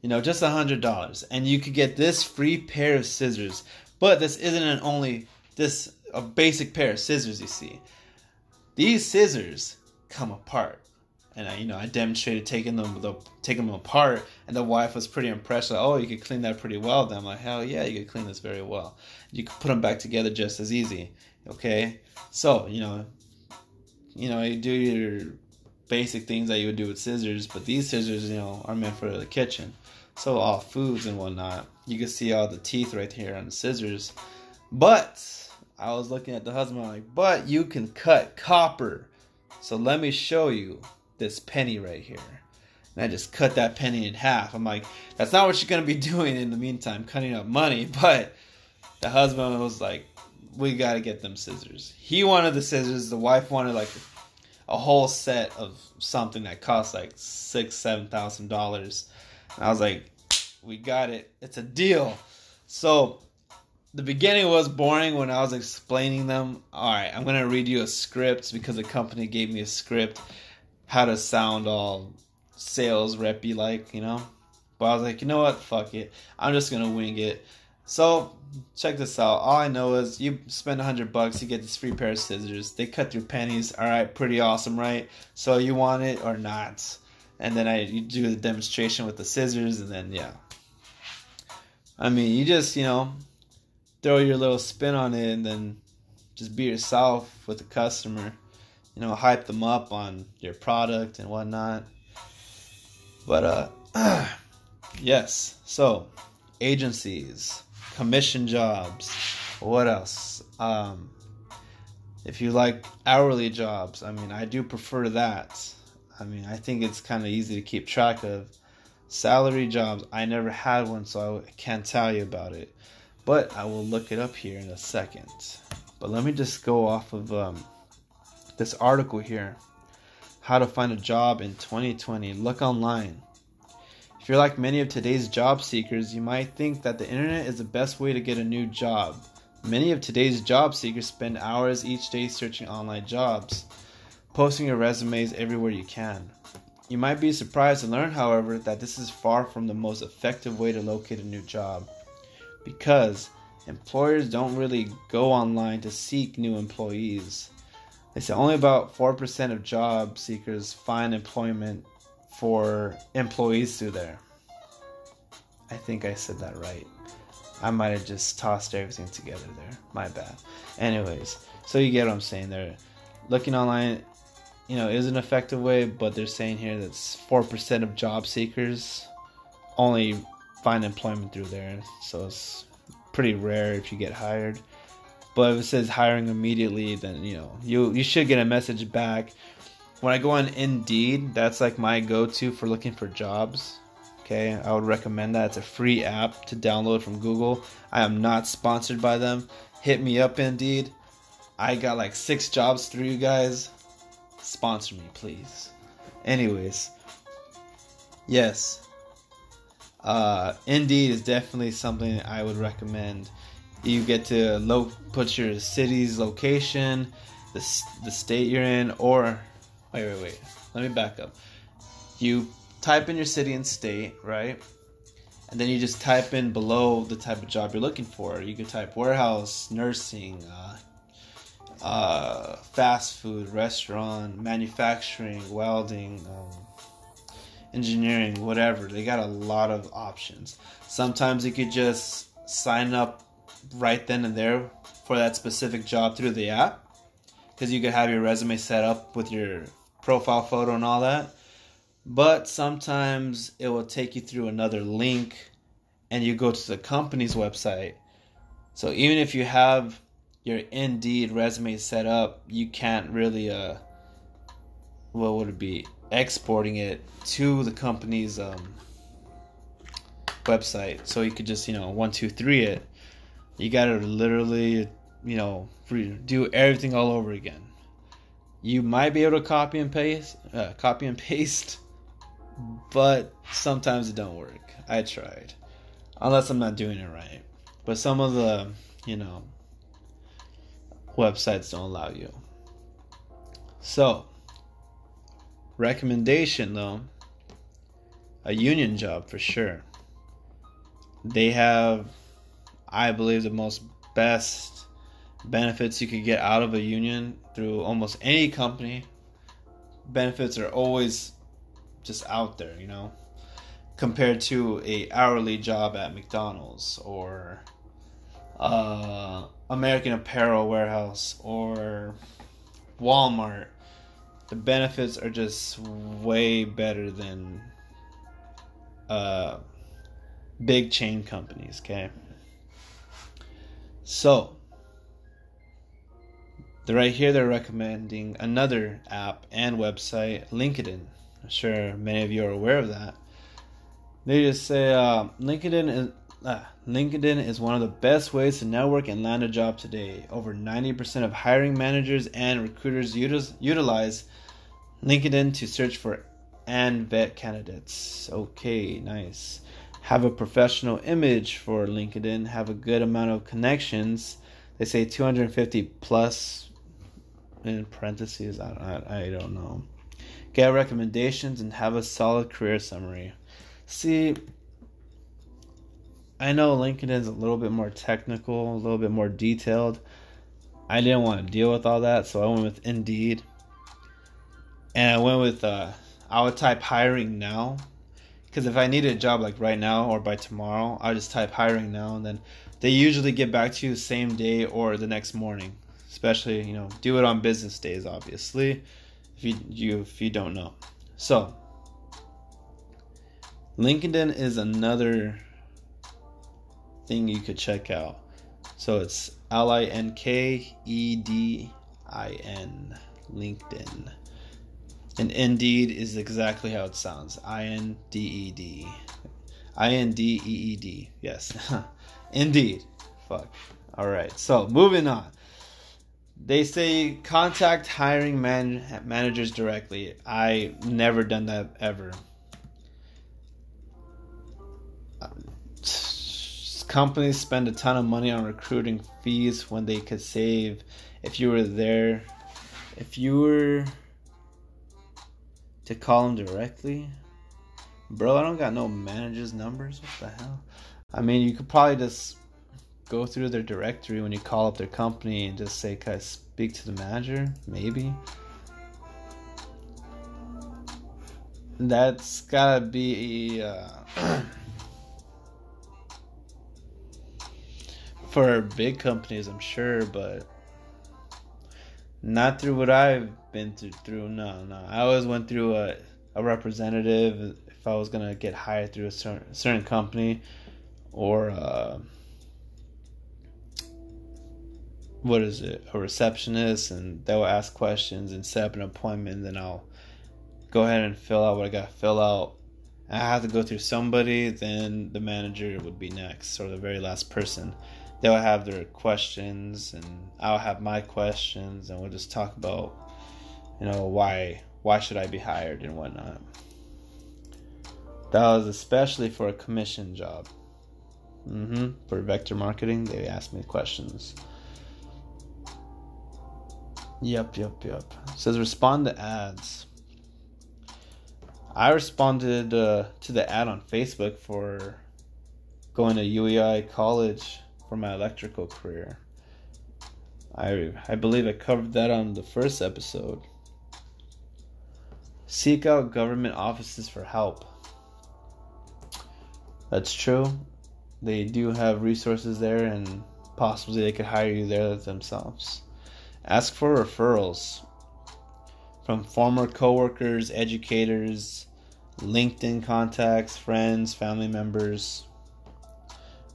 You know, just a hundred dollars, and you could get this free pair of scissors. But this isn't an only this a basic pair of scissors. You see, these scissors come apart. And I, you know, I demonstrated taking them, the, taking them apart, and the wife was pretty impressed. Like, oh, you could clean that pretty well. Then I'm like, hell yeah, you could clean this very well. You could put them back together just as easy. Okay, so you know, you know, you do your basic things that you would do with scissors, but these scissors, you know, are meant for the kitchen. So all foods and whatnot. You can see all the teeth right here on the scissors. But I was looking at the husband, like, but you can cut copper. So let me show you this penny right here. And I just cut that penny in half. I'm like, that's not what you're gonna be [laughs] doing in the meantime, cutting up money. [laughs] But the husband was like, we gotta get them scissors. He wanted the scissors. The wife wanted like a whole set of something that cost like six, seven thousand dollars. And I was like, we got it. It's a deal. So the beginning was boring when I was explaining them. All right, I'm gonna read you a script because the company gave me a script how to sound all sales reppy like, you know. But I was like, you know what? Fuck it. I'm just gonna wing it. So check this out. All I know is you spend a hundred bucks, you get this free pair of scissors. They cut through pennies. All right, pretty awesome, right? So you want it or not? And then I you do the demonstration with the scissors, and then yeah. I mean, you just you know throw your little spin on it, and then just be yourself with the customer. You know, hype them up on your product and whatnot. But uh, [clears throat] yes. So agencies commission jobs. What else? Um, if you like hourly jobs, I mean, I do prefer that. I mean, I think it's kind of easy to keep track of. Salary jobs, I never had one, so I can't tell you about it. But I will look it up here in a second. But let me just go off of um, this article here How to Find a Job in 2020. Look online. If you're like many of today's job seekers, you might think that the internet is the best way to get a new job. Many of today's job seekers spend hours each day searching online jobs, posting your resumes everywhere you can. You might be surprised to learn, however, that this is far from the most effective way to locate a new job. Because employers don't really go online to seek new employees. They say only about 4% of job seekers find employment for employees through there. I think I said that right. I might have just tossed everything together there. My bad. Anyways, so you get what I'm saying there. Looking online, you know, is an effective way, but they're saying here that 4% of job seekers only find employment through there. So it's pretty rare if you get hired. But if it says hiring immediately, then you know you you should get a message back when I go on Indeed, that's like my go-to for looking for jobs. Okay, I would recommend that. It's a free app to download from Google. I am not sponsored by them. Hit me up, Indeed. I got like six jobs through you guys. Sponsor me, please. Anyways, yes, uh, Indeed is definitely something I would recommend. You get to lo- put your city's location, the the state you're in, or Wait, wait, wait. Let me back up. You type in your city and state, right? And then you just type in below the type of job you're looking for. You could type warehouse, nursing, uh, uh, fast food, restaurant, manufacturing, welding, um, engineering, whatever. They got a lot of options. Sometimes you could just sign up right then and there for that specific job through the app because you could have your resume set up with your profile photo and all that. But sometimes it will take you through another link and you go to the company's website. So even if you have your Indeed resume set up, you can't really uh what would it be exporting it to the company's um website. So you could just, you know, one, two, three it. You gotta literally, you know, do everything all over again you might be able to copy and paste, uh, copy and paste, but sometimes it don't work. I tried, unless I'm not doing it right. But some of the, you know, websites don't allow you. So, recommendation though, a union job for sure. They have, I believe, the most best benefits you could get out of a union through almost any company. Benefits are always just out there, you know, compared to a hourly job at McDonald's or uh, American Apparel warehouse or Walmart. The benefits are just way better than uh, big chain companies, okay? So, right here they're recommending another app and website, LinkedIn. I'm sure many of you are aware of that. They just say uh, LinkedIn uh, LinkedIn is one of the best ways to network and land a job today. Over 90% of hiring managers and recruiters utilize LinkedIn to search for and vet candidates. Okay, nice. Have a professional image for LinkedIn. Have a good amount of connections. They say 250 plus in parentheses. I, I, I don't know. Get recommendations and have a solid career summary. See, I know LinkedIn is a little bit more technical, a little bit more detailed. I didn't want to deal with all that, so I went with Indeed. And I went with, uh, I would type hiring now. Because if I need a job like right now or by tomorrow, I just type hiring now and then they usually get back to you same day or the next morning. Especially, you know, do it on business days, obviously, if you, you if you don't know. So, LinkedIn is another thing you could check out. So it's L I N K E D I N, LinkedIn. And Indeed is exactly how it sounds I N D E D. I N D E E D. Yes. [laughs] Indeed. Fuck. All right. So moving on. They say contact hiring man- managers directly. I never done that ever. Um, companies spend a ton of money on recruiting fees when they could save. If you were there if you were to call them directly bro i don't got no manager's numbers what the hell? I mean you could probably just go through their directory when you call up their company and just say can i speak to the manager? Maybe. That's gotta be uh, [clears throat] for big companies, I'm sure, but not through what I've been through. through. No, no. I always went through a, a representative if I was gonna get hired through a certain, certain company, or uh, what is it, a receptionist, and they'll ask questions and set up an appointment. Then I'll go ahead and fill out what I got to fill out. I have to go through somebody, then the manager would be next, or the very last person they'll have their questions and I'll have my questions and we'll just talk about you know why why should I be hired and whatnot. That was especially for a commission job. Mm-hmm. For vector marketing, they asked me questions. Yep, yep, yep. It says respond to ads. I responded uh, to the ad on Facebook for going to UEI college for my electrical career. I, I believe I covered that on the first episode. Seek out government offices for help. That's true. They do have resources there, and possibly they could hire you there themselves. Ask for referrals from former coworkers, educators, LinkedIn contacts, friends, family members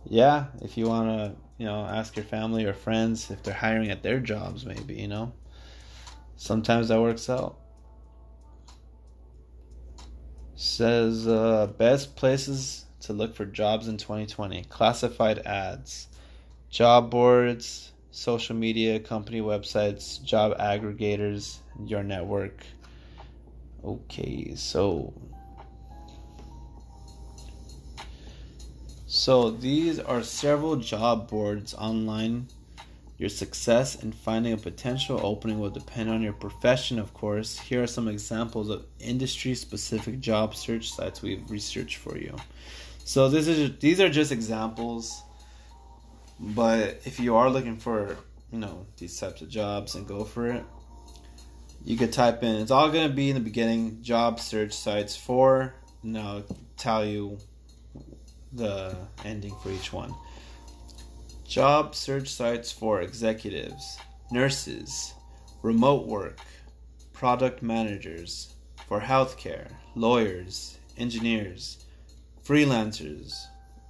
yeah, if you want to, you know, ask your family or friends if they're hiring at their jobs, maybe, you know. Sometimes that works out. Says uh, best places to look for jobs in 2020 classified ads, job boards, social media, company websites, job aggregators, your network. Okay, so So these are several job boards online. Your success in finding a potential opening will depend on your profession, of course. Here are some examples of industry specific job search sites we've researched for you. So this is these are just examples, but if you are looking for, you know, these types of jobs and go for it, you could type in it's all going to be in the beginning job search sites for now tell you the ending for each one. Job search sites for executives, nurses, remote work, product managers, for healthcare, lawyers, engineers, freelancers,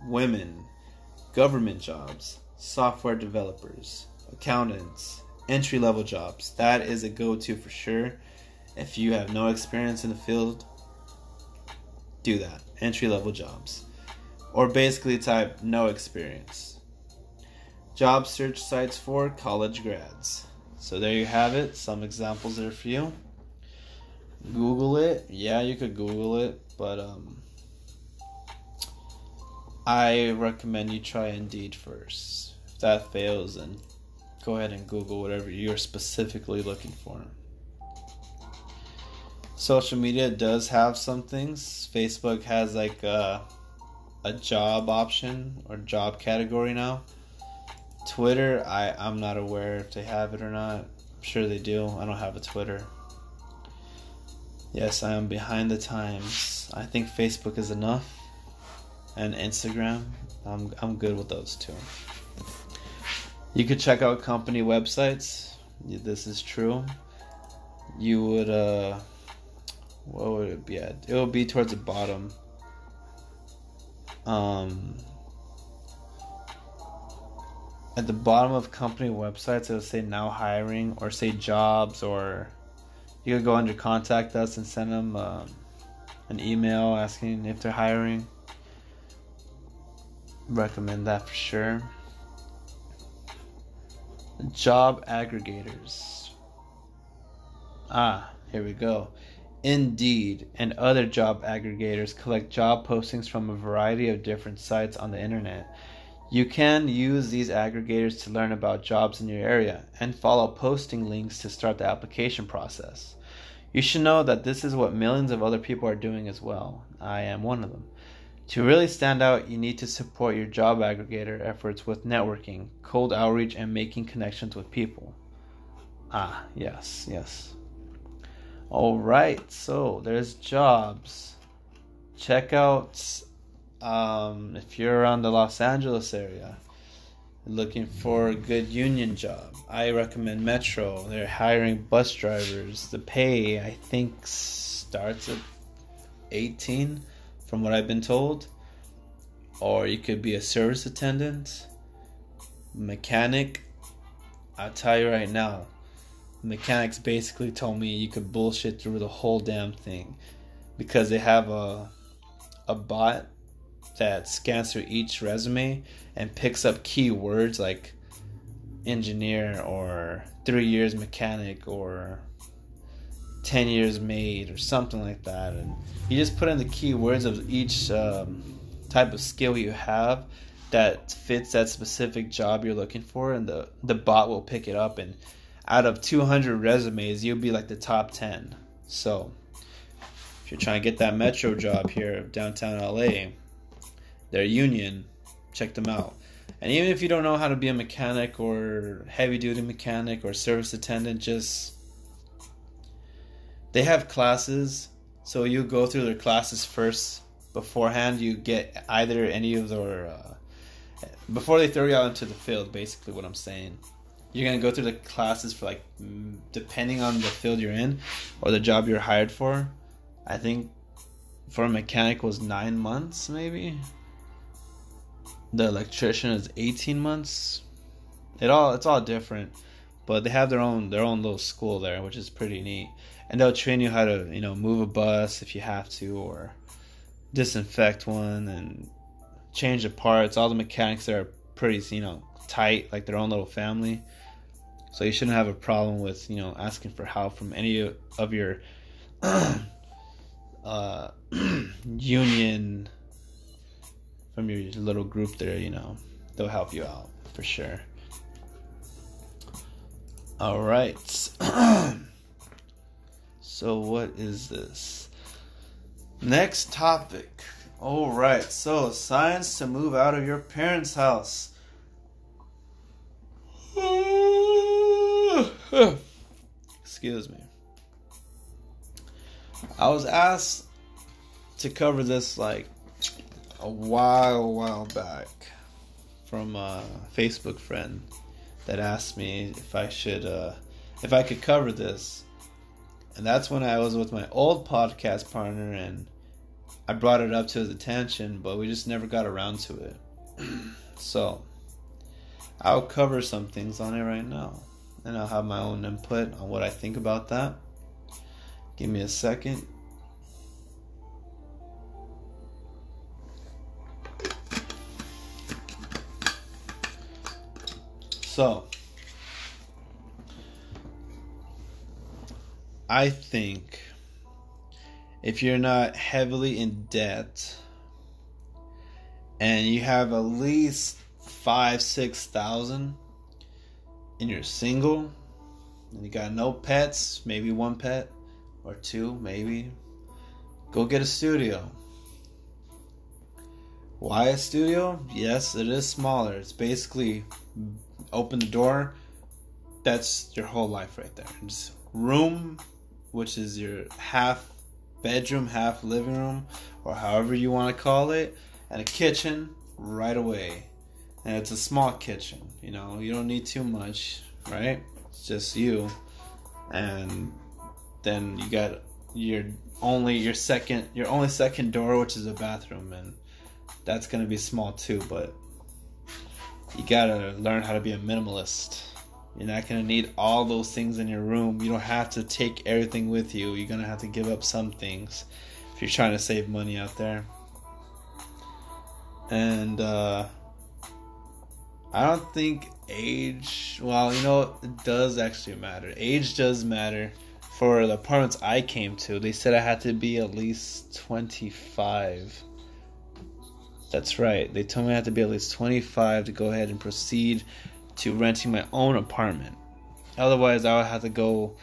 women, government jobs, software developers, accountants, entry level jobs. That is a go to for sure. If you have no experience in the field, do that. Entry level jobs. Or basically type no experience. Job search sites for college grads. So there you have it. Some examples there for you. Google it. Yeah, you could Google it, but um, I recommend you try Indeed first. If that fails, then go ahead and Google whatever you're specifically looking for. Social media does have some things. Facebook has like a, a job option or job category now. Twitter, I, I'm not aware if they have it or not. I'm sure they do. I don't have a Twitter. Yes, I am behind the times. I think Facebook is enough. And Instagram. I'm I'm good with those two. You could check out company websites. This is true. You would uh what would it be at? It would be towards the bottom. Um at the bottom of company websites it'll say now hiring or say jobs or you could go under contact us and send them uh, an email asking if they're hiring. Recommend that for sure. Job aggregators. Ah here we go indeed and other job aggregators collect job postings from a variety of different sites on the internet you can use these aggregators to learn about jobs in your area and follow posting links to start the application process. You should know that this is what millions of other people are doing as well. I am one of them. To really stand out, you need to support your job aggregator efforts with networking, cold outreach, and making connections with people. Ah, yes, yes. All right, so there's jobs. Check out um, if you're around the Los Angeles area, looking for a good union job, I recommend Metro. They're hiring bus drivers. The pay, I think, starts at 18, from what I've been told. Or you could be a service attendant, mechanic. I'll tell you right now, mechanics basically told me you could bullshit through the whole damn thing because they have a a bot that scans through each resume and picks up key words like engineer or three years mechanic or 10 years made or something like that. And you just put in the key words of each um, type of skill you have that fits that specific job you're looking for and the, the bot will pick it up and out of 200 resumes you'll be like the top 10 so if you're trying to get that metro job here downtown la their union, check them out. And even if you don't know how to be a mechanic or heavy duty mechanic or service attendant, just they have classes. So you go through their classes first beforehand. You get either any of their uh, before they throw you out into the field. Basically, what I'm saying, you're gonna go through the classes for like depending on the field you're in or the job you're hired for. I think for a mechanic was nine months, maybe. The electrician is 18 months. It all it's all different but they have their own their own little school there which is pretty neat. And they'll train you how to you know move a bus if you have to or disinfect one and change the parts. All the mechanics there are pretty you know tight like their own little family so you shouldn't have a problem with you know asking for help from any of your [clears throat] uh, [clears throat] union from your little group there, you know, they'll help you out for sure. All right. [clears throat] so what is this? Next topic. All right. So signs to move out of your parents' house. [sighs] Excuse me. I was asked to cover this like a while, while back from a Facebook friend that asked me if I should, uh, if I could cover this. And that's when I was with my old podcast partner, and I brought it up to his attention, but we just never got around to it. [clears throat] so, I'll cover some things on it right now, and I'll have my own input on what I think about that. Give me a second. So, I think if you're not heavily in debt and you have at least five, six thousand and you're single and you got no pets, maybe one pet or two, maybe, go get a studio. Why a studio? Yes, it is smaller. It's basically open the door. That's your whole life right there. Just room, which is your half bedroom, half living room, or however you want to call it, and a kitchen right away. And it's a small kitchen, you know, you don't need too much, right? It's just you. And then you got your only your second your only second door which is a bathroom and that's going to be small too, but you got to learn how to be a minimalist. You're not going to need all those things in your room. You don't have to take everything with you. You're going to have to give up some things if you're trying to save money out there. And uh, I don't think age, well, you know, it does actually matter. Age does matter. For the apartments I came to, they said I had to be at least 25. That's right. They told me I had to be at least 25 to go ahead and proceed to renting my own apartment. Otherwise, I would have to go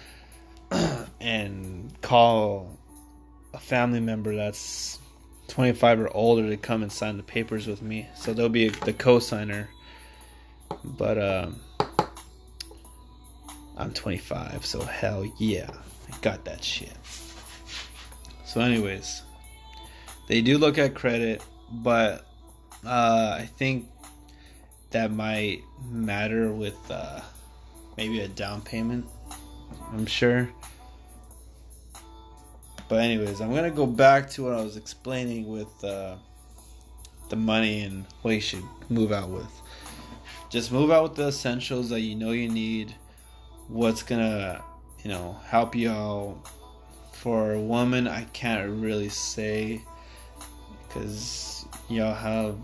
[clears throat] and call a family member that's 25 or older to come and sign the papers with me. So they'll be the co-signer. But um, I'm 25, so hell yeah, I got that shit. So, anyways, they do look at credit, but uh, I think that might matter with uh, maybe a down payment. I'm sure. But anyways, I'm gonna go back to what I was explaining with uh, the money and what you should move out with. Just move out with the essentials that you know you need. What's gonna, you know, help you out. For a woman, I can't really say because y'all have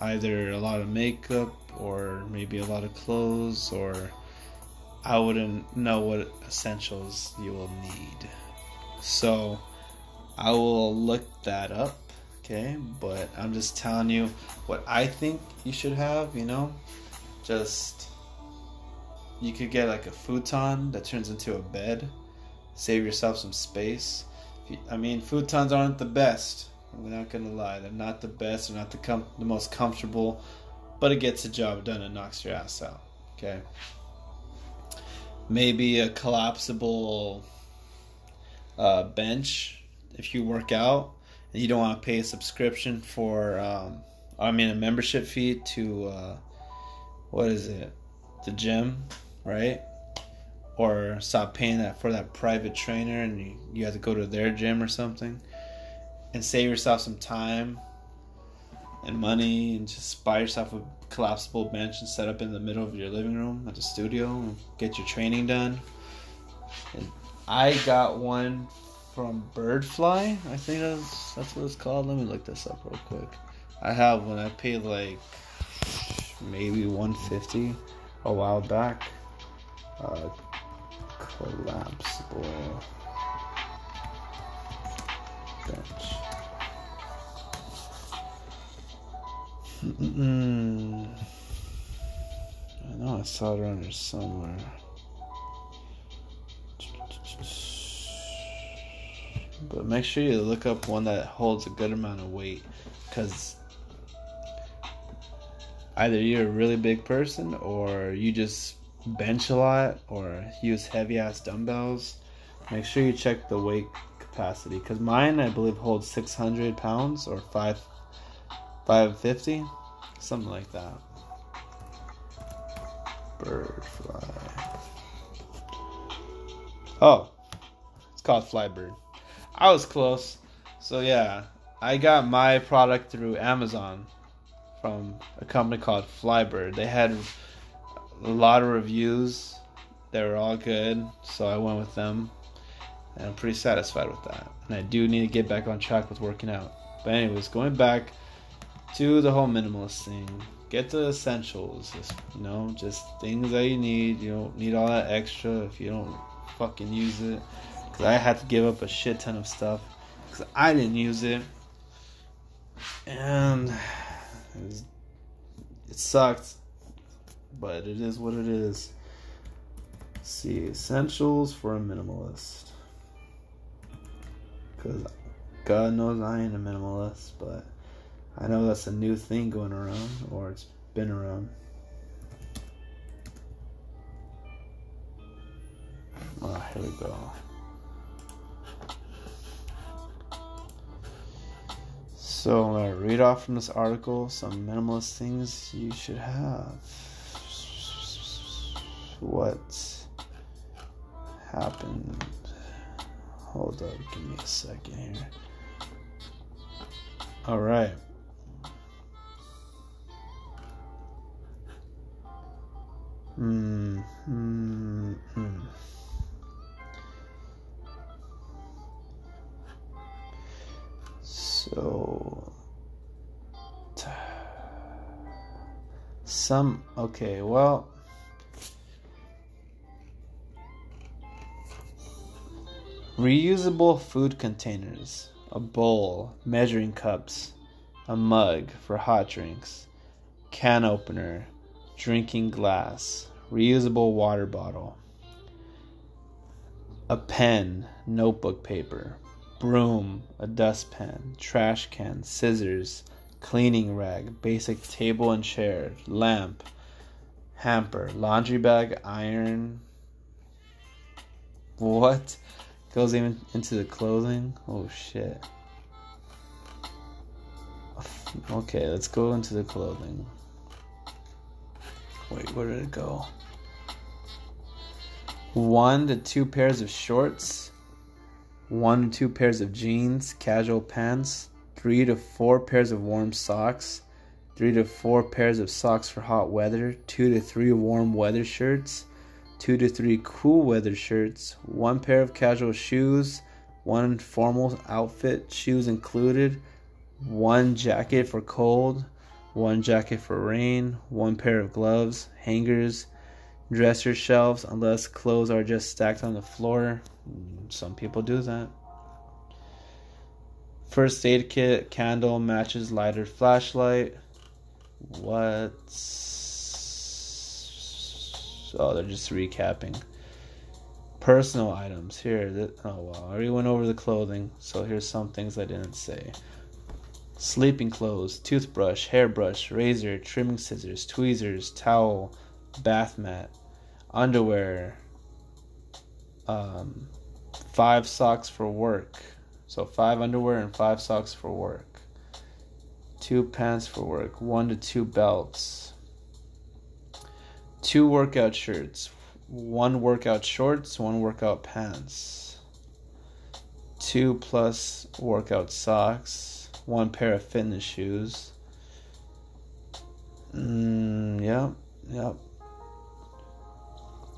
either a lot of makeup or maybe a lot of clothes or I wouldn't know what essentials you will need. So I will look that up, okay? But I'm just telling you what I think you should have, you know? Just you could get like a futon that turns into a bed. Save yourself some space. I mean, futons aren't the best. I'm not gonna lie, they're not the best. They're not the com- the most comfortable but it gets the job done and knocks your ass out. Okay. Maybe a collapsible uh, bench if you work out and you don't want to pay a subscription for, um, I mean, a membership fee to, uh, what is it? The gym, right? Or stop paying that for that private trainer and you, you have to go to their gym or something and save yourself some time and money and just buy yourself a collapsible bench and set up in the middle of your living room at the studio and get your training done. And I got one from Birdfly. I think that's that's what it's called. Let me look this up real quick. I have one. I paid like maybe 150 a while back. Uh, collapsible bench. I know I saw it around here somewhere. But make sure you look up one that holds a good amount of weight because either you're a really big person or you just bench a lot or use heavy ass dumbbells. Make sure you check the weight capacity. Because mine, I believe, holds 600 pounds or 5 550 something like that. Bird fly. Oh it's called flybird. I was close. So yeah I got my product through Amazon from a company called Flybird. They had a lot of reviews. They were all good, so I went with them. And I'm pretty satisfied with that. And I do need to get back on track with working out. But anyways, going back to the whole minimalist thing. Get the essentials, just, you know, just things that you need. You don't need all that extra if you don't fucking use it. Because I had to give up a shit ton of stuff because I didn't use it. And it, sucked, but it is what it is. Let's see, essentials for a minimalist. Because God knows I ain't a minimalist, but I know that's a new thing going around, or it's been around. Oh, here we go. So I'm gonna read off from this article some minimalist things you should have. What happened? Hold up, give me a second here. All right. Hmm. Hmm. hmm. So. Some. Okay, well. Reusable food containers, a bowl, measuring cups, a mug for hot drinks, can opener, drinking glass, reusable water bottle, a pen, notebook paper, broom, a dustpan, trash can, scissors, cleaning rag, basic table and chair, lamp, hamper, laundry bag, iron. What? Goes even into the clothing? Oh shit. Okay, let's go into the clothing. Wait, where did it go? One to two pairs of shorts, one to two pairs of jeans, casual pants, three to four pairs of warm socks, three to four pairs of socks for hot weather, two to three warm weather shirts, two to three cool weather shirts, one pair of casual shoes, one formal outfit, shoes included, one jacket for cold, one jacket for rain, one pair of gloves, hangers, dresser shelves, unless clothes are just stacked on the floor. Some people do that. First aid kit, candle, matches, lighter, flashlight. What? Oh, they're just recapping. Personal items. Here. Oh, wow. I already went over the clothing, so here's some things I didn't say sleeping clothes, toothbrush, hairbrush, razor, trimming scissors, tweezers, towel, bath mat, underwear, um, five socks for work. So five underwear and five socks for work. Two pants for work, one to two belts. Two workout shirts, one workout shorts, one workout pants. Two plus workout socks one pair of fitness shoes. Mm, yep, yep.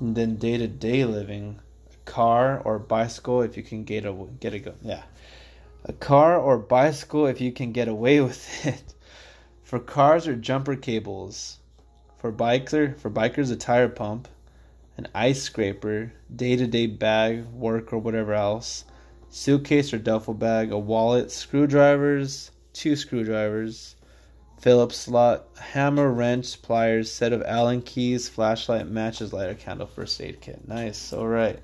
Then day to day living, a car or bicycle if you can get a get a go. Yeah, a car or bicycle if you can get away [laughs] with it. For cars or jumper cables. For biker for bikers a tire pump, an ice scraper, day to day bag, work or whatever else suitcase or duffel bag, a wallet, screwdrivers, two screwdrivers, Phillips slot, hammer, wrench, pliers, set of Allen keys, flashlight, matches, lighter, candle, first aid kit. Nice. All right.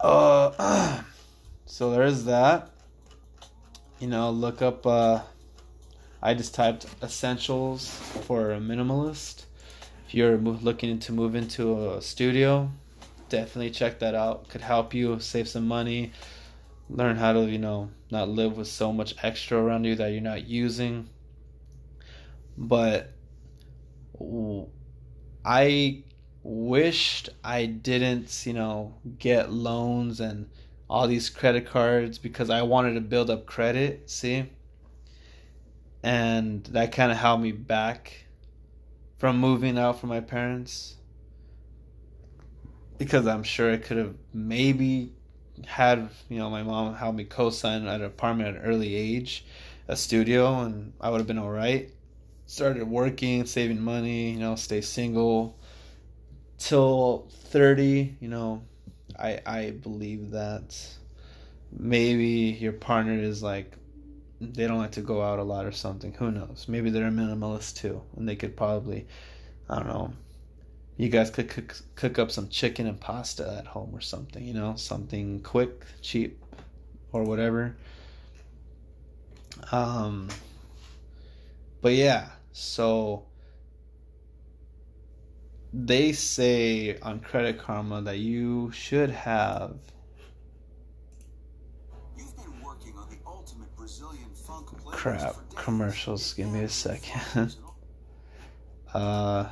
Uh, [clears throat] so there's that. You know, look up. Uh, I just typed essentials for a minimalist. If you're looking to move into a studio, definitely check that out. Could help you save some money, learn how to, you know, not live with so much extra around you that you're not using. But I wished I didn't, you know, get loans and all these credit cards because I wanted to build up credit, see? And that kind of held me back from moving out from my parents because I'm sure I could have maybe had you know my mom help me co-sign at an apartment at an early age, a studio, and I would have been all right. Started working, saving money, you know, stay single till thirty. You know, I I believe that maybe your partner is like they don't like to go out a lot or something. Who knows? Maybe they're a minimalist too, and they could probably I don't know you guys could cook, cook up some chicken and pasta at home or something, you know, something quick, cheap, or whatever. Um, but yeah, so they say on Credit Karma that you should have. Crap, commercials. Give me a second. [laughs] uh,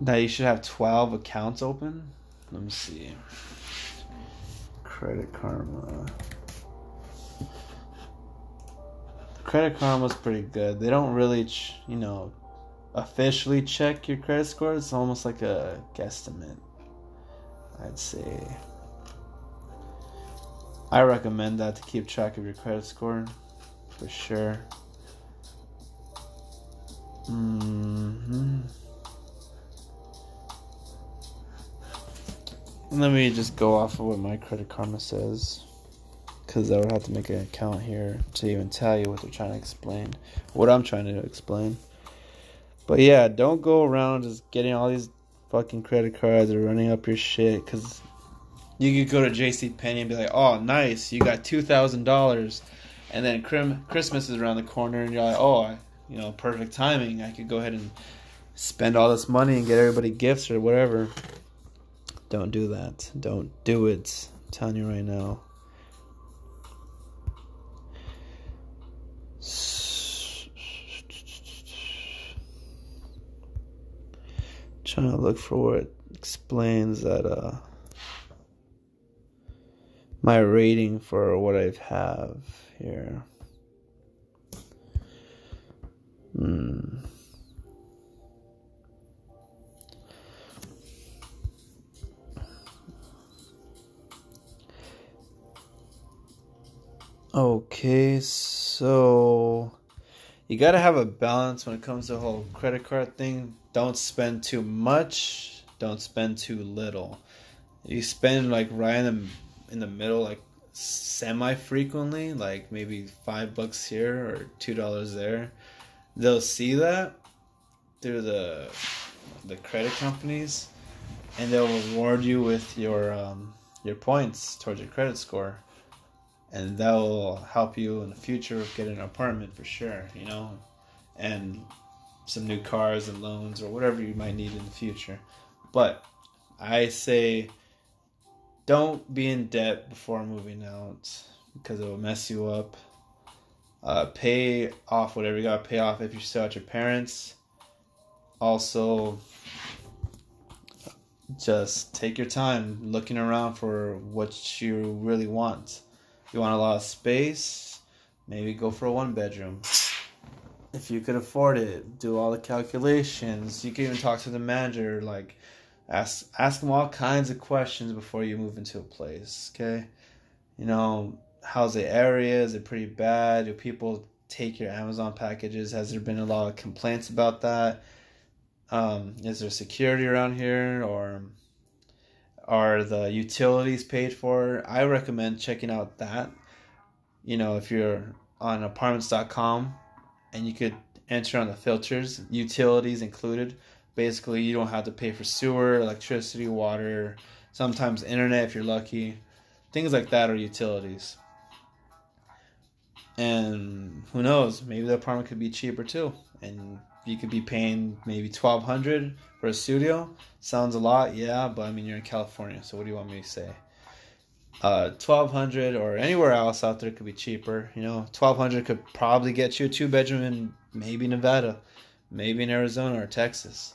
that you should have 12 accounts open. Let me see. Credit Karma. Credit Karma's pretty good. They don't really, ch- you know, officially check your credit score. It's almost like a guesstimate. I'd say. I recommend that to keep track of your credit score for sure. Mm-hmm. Let me just go off of what my Credit Karma says. Because I would have to make an account here to even tell you what they're trying to explain. What I'm trying to explain. But yeah, don't go around just getting all these fucking credit cards or running up your shit. Because you could go to J.C. Penney and be like, oh, nice, you got $2,000. And then Christmas is around the corner and you're like, oh, you know, perfect timing. I could go ahead and spend all this money and get everybody gifts or whatever. Don't do that. Don't do it. I'm telling you right now. Trying to look for what explains that uh my rating for what I have here. Hmm. Okay, so you gotta have a balance when it comes to the whole credit card thing. Don't spend too much. Don't spend too little. You spend like right in the in the middle, like semi frequently, like maybe five bucks here or two dollars there. They'll see that through the the credit companies, and they'll reward you with your um, your points towards your credit score and that will help you in the future get an apartment for sure, you know, and some new cars and loans or whatever you might need in the future. But I say don't be in debt before moving out because it will mess you up. Uh, pay off whatever you got to pay off if you're still at your parents. Also, just take your time looking around for what you really want you want a lot of space, maybe go for a one bedroom. If you could afford it, do all the calculations. You can even talk to the manager, like ask ask them all kinds of questions before you move into a place. Okay, you know how's the area? Is it pretty bad? Do people take your Amazon packages? Has there been a lot of complaints about that? Um, is there security around here, or are the utilities paid for? I recommend checking out that. You know, if you're on apartments.com and you could enter on the filters, utilities included. Basically, you don't have to pay for sewer, electricity, water, sometimes internet if you're lucky. Things like that are utilities. And who knows, maybe the apartment could be cheaper too. And you could be paying maybe twelve hundred for a studio. Sounds a lot, yeah, but I mean you're in California, so what do you want me to say? Uh, twelve hundred or anywhere else out there could be cheaper. You know, twelve hundred could probably get you a two bedroom in maybe Nevada, maybe in Arizona or Texas.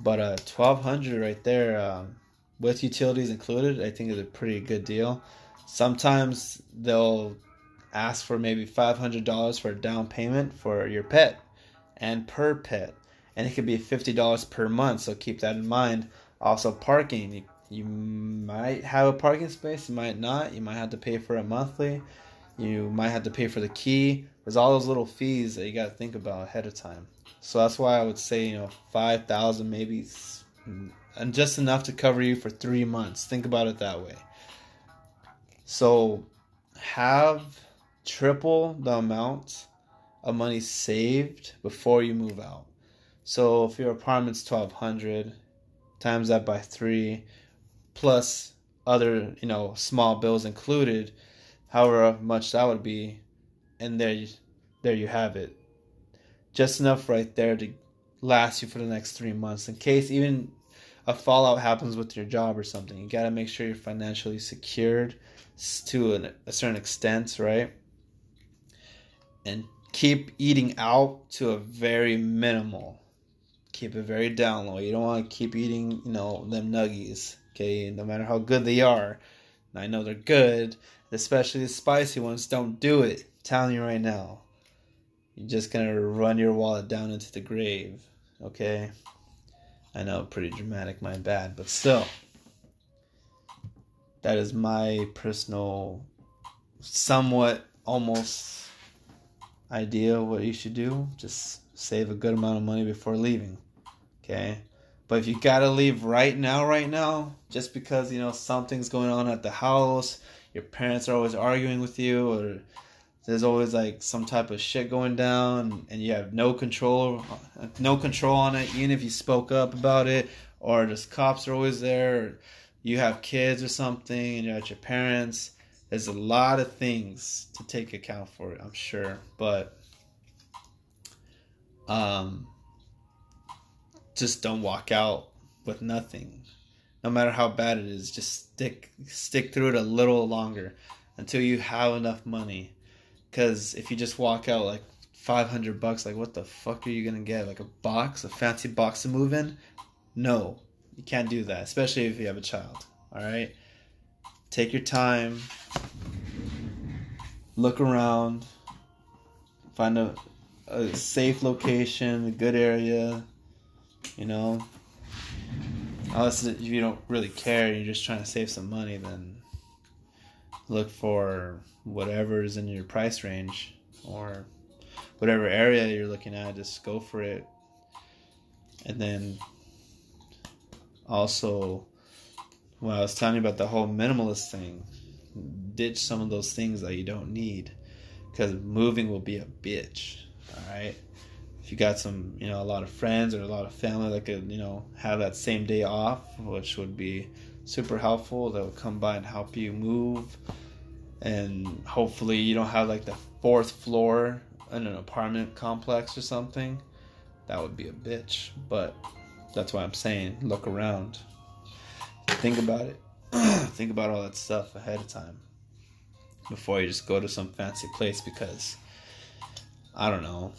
But uh, twelve hundred right there, um, with utilities included, I think is a pretty good deal. Sometimes they'll ask for maybe five hundred dollars for a down payment for your pet, and per pet, and it could be fifty dollars per month. So keep that in mind. Also, parking. You, you might have a parking space, you might not. You might have to pay for it monthly. You might have to pay for the key. There's all those little fees that you got to think about ahead of time. So that's why I would say, you know, 5,000 maybe mm, and just enough to cover you for 3 months. Think about it that way. So have triple the amount of money saved before you move out. So if your apartment's 1200 times that by 3 plus other, you know, small bills included, however much that would be, and there, there you have it. Just enough right there to last you for the next three months, in case even a fallout happens with your job or something. You got to make sure you're financially secured to an, a certain extent, right? And keep eating out to a very minimal. Keep it very down low. You don't want to keep eating, you know, them nuggies. Okay, no matter how good they are. I know they're good, especially the spicy ones, don't do it. I'm telling you right now. You're just gonna run your wallet down into the grave. Okay? I know, pretty dramatic, my bad, but still. That is my personal, somewhat almost idea of what you should do. Just save a good amount of money before leaving. Okay? But if you gotta leave right now, right now, just because you know something's going on at the house, your parents are always arguing with you, or there's always like some type of shit going down, and you have no control, no control on it, even if you spoke up about it, or just cops are always there, you have kids or something, and you're at your parents. There's a lot of things to take account for, I'm sure, but um just don't walk out with nothing. No matter how bad it is, just stick stick through it a little longer until you have enough money. Cuz if you just walk out like 500 bucks like what the fuck are you to get? Like a box, a fancy box to move in? No. You can't do that, especially if you have a child. All right? Take your time. Look around. Find a, a safe location, a good area you know, unless if you don't really care, you're just trying to save some money, then look for whatever is in your price range or whatever area you're looking at. Just go for it, and then also, when I was telling you about the whole minimalist thing, ditch some of those things that you don't need because moving will be a bitch. All right if you got some, you know, a lot of friends or a lot of family that could, you know, have that same day off, which would be super helpful. That would come by and help you move. And hopefully you don't have like the fourth floor in an apartment complex or something. That would be a bitch. But that's why I'm saying look around. Think about it. [clears throat] Think about all that stuff ahead of time before you just go to some fancy place because I don't know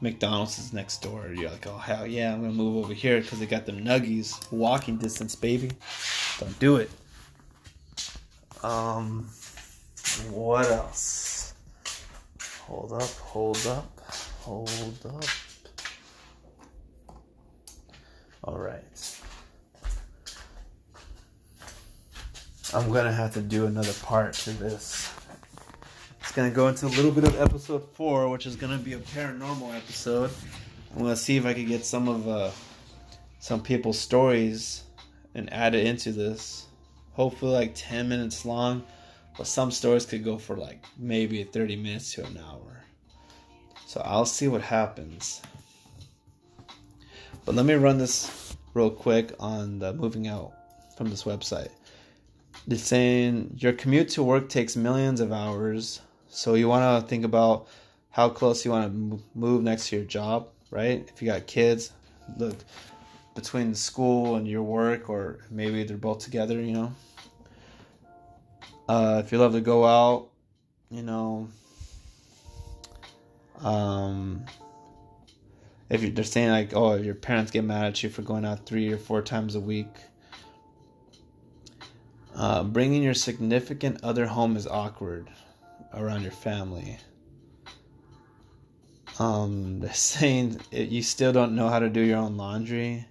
McDonald's is next door. You're like, oh hell yeah, I'm gonna move over here because they got them nuggies, walking distance, baby. Don't do it. Um, what else? Hold up, hold up, hold up. All right. I'm gonna have to do another part to this It's gonna go into a little bit of episode four, which is gonna be a paranormal episode. I'm gonna see if I can get some of uh, some people's stories and add it into this. Hopefully, like 10 minutes long, but some stories could go for like maybe 30 minutes to an hour. So I'll see what happens. But let me run this real quick on the moving out from this website. It's saying your commute to work takes millions of hours so you want to think about how close you want to move next to your job, right? If you got kids, look between school and your work, or maybe they're both together, you know. Uh, if you love to go out, you know, um, if you, they're saying like, oh, your parents get mad at you for going out three or four times a week. Uh, bringing your significant other home is awkward around your family. Um, they're [laughs] saying it, you still don't know how to do your own laundry,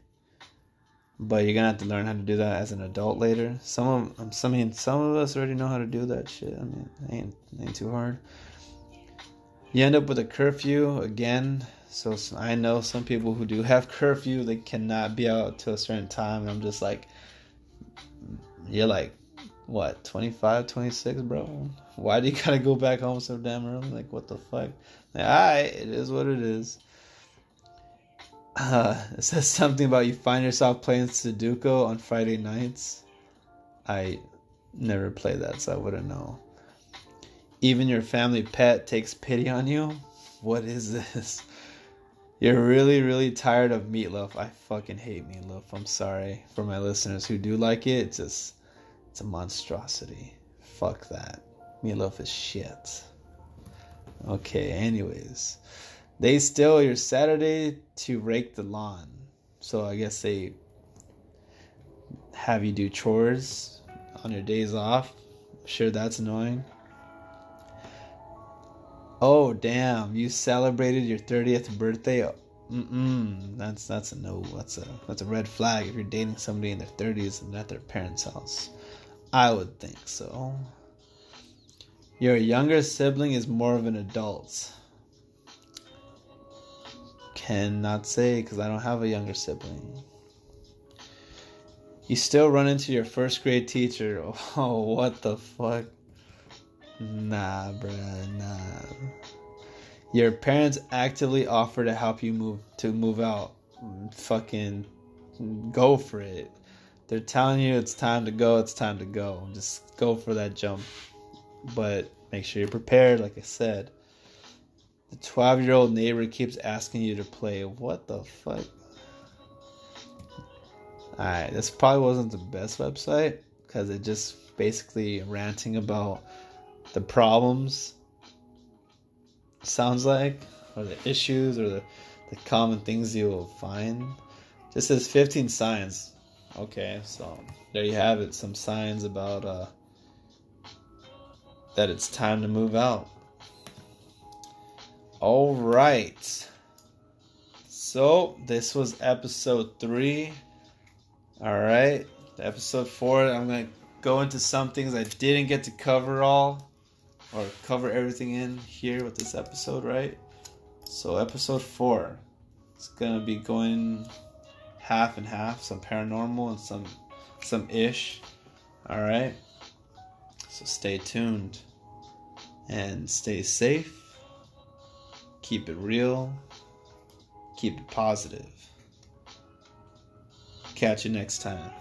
but you're gonna have to learn how to do that as an adult later. Some of, um, I mean, some of us already know how to do that shit. I mean, ain't ain't too hard. You end up with a curfew again. So I know some people who do have curfew. They cannot be out to a certain time. And I'm just like, you're like, what, 25, 26, bro? Why do you [laughs] gotta go back home so damn early? Like, what the fuck? Like, Alright, it is what it is. Uh, [laughs] it says something about you find yourself playing Sudoku on Friday nights. I never play that, so I wouldn't know. Even your family pet takes pity on you? What is this? [laughs] You're really, really tired of meatloaf. I fucking hate meatloaf. I'm sorry for my listeners who do like it. It's just, it's a monstrosity. Fuck that. Meatloaf is shit. Okay, anyways. They steal your Saturday to rake the lawn. So I guess they have you do chores on your days off. Sure that's annoying. Oh damn! You celebrated your thirtieth birthday. Mm-mm. That's that's a no. That's a that's a red flag if you're dating somebody in their thirties and at their parents' house. I would think so. Your younger sibling is more of an adult. Cannot say because I don't have a younger sibling. You still run into your first grade teacher. [laughs] Oh, what the fuck? Nah, bruh, nah. Your parents actively offer to help you move to move out. Fucking go for it. They're telling you it's time to go, it's time to go. Just go for that jump. But make sure you're prepared, like I said. The 12 year old neighbor keeps asking you to play. What the fuck? Alright, this probably wasn't the best website because it just basically ranting about the problems sounds like or the issues or the, the common things you will find just says 15 signs okay so there you have it some signs about uh that it's time to move out. All right. So this was episode three. All right episode four i'm gonna go into some things i didn't get to cover all or cover everything in here with this episode, right? So episode four, it's gonna be going half and half, some paranormal and some some ish. All right. So stay tuned and stay safe. Keep it real. Keep it positive. Catch you next time.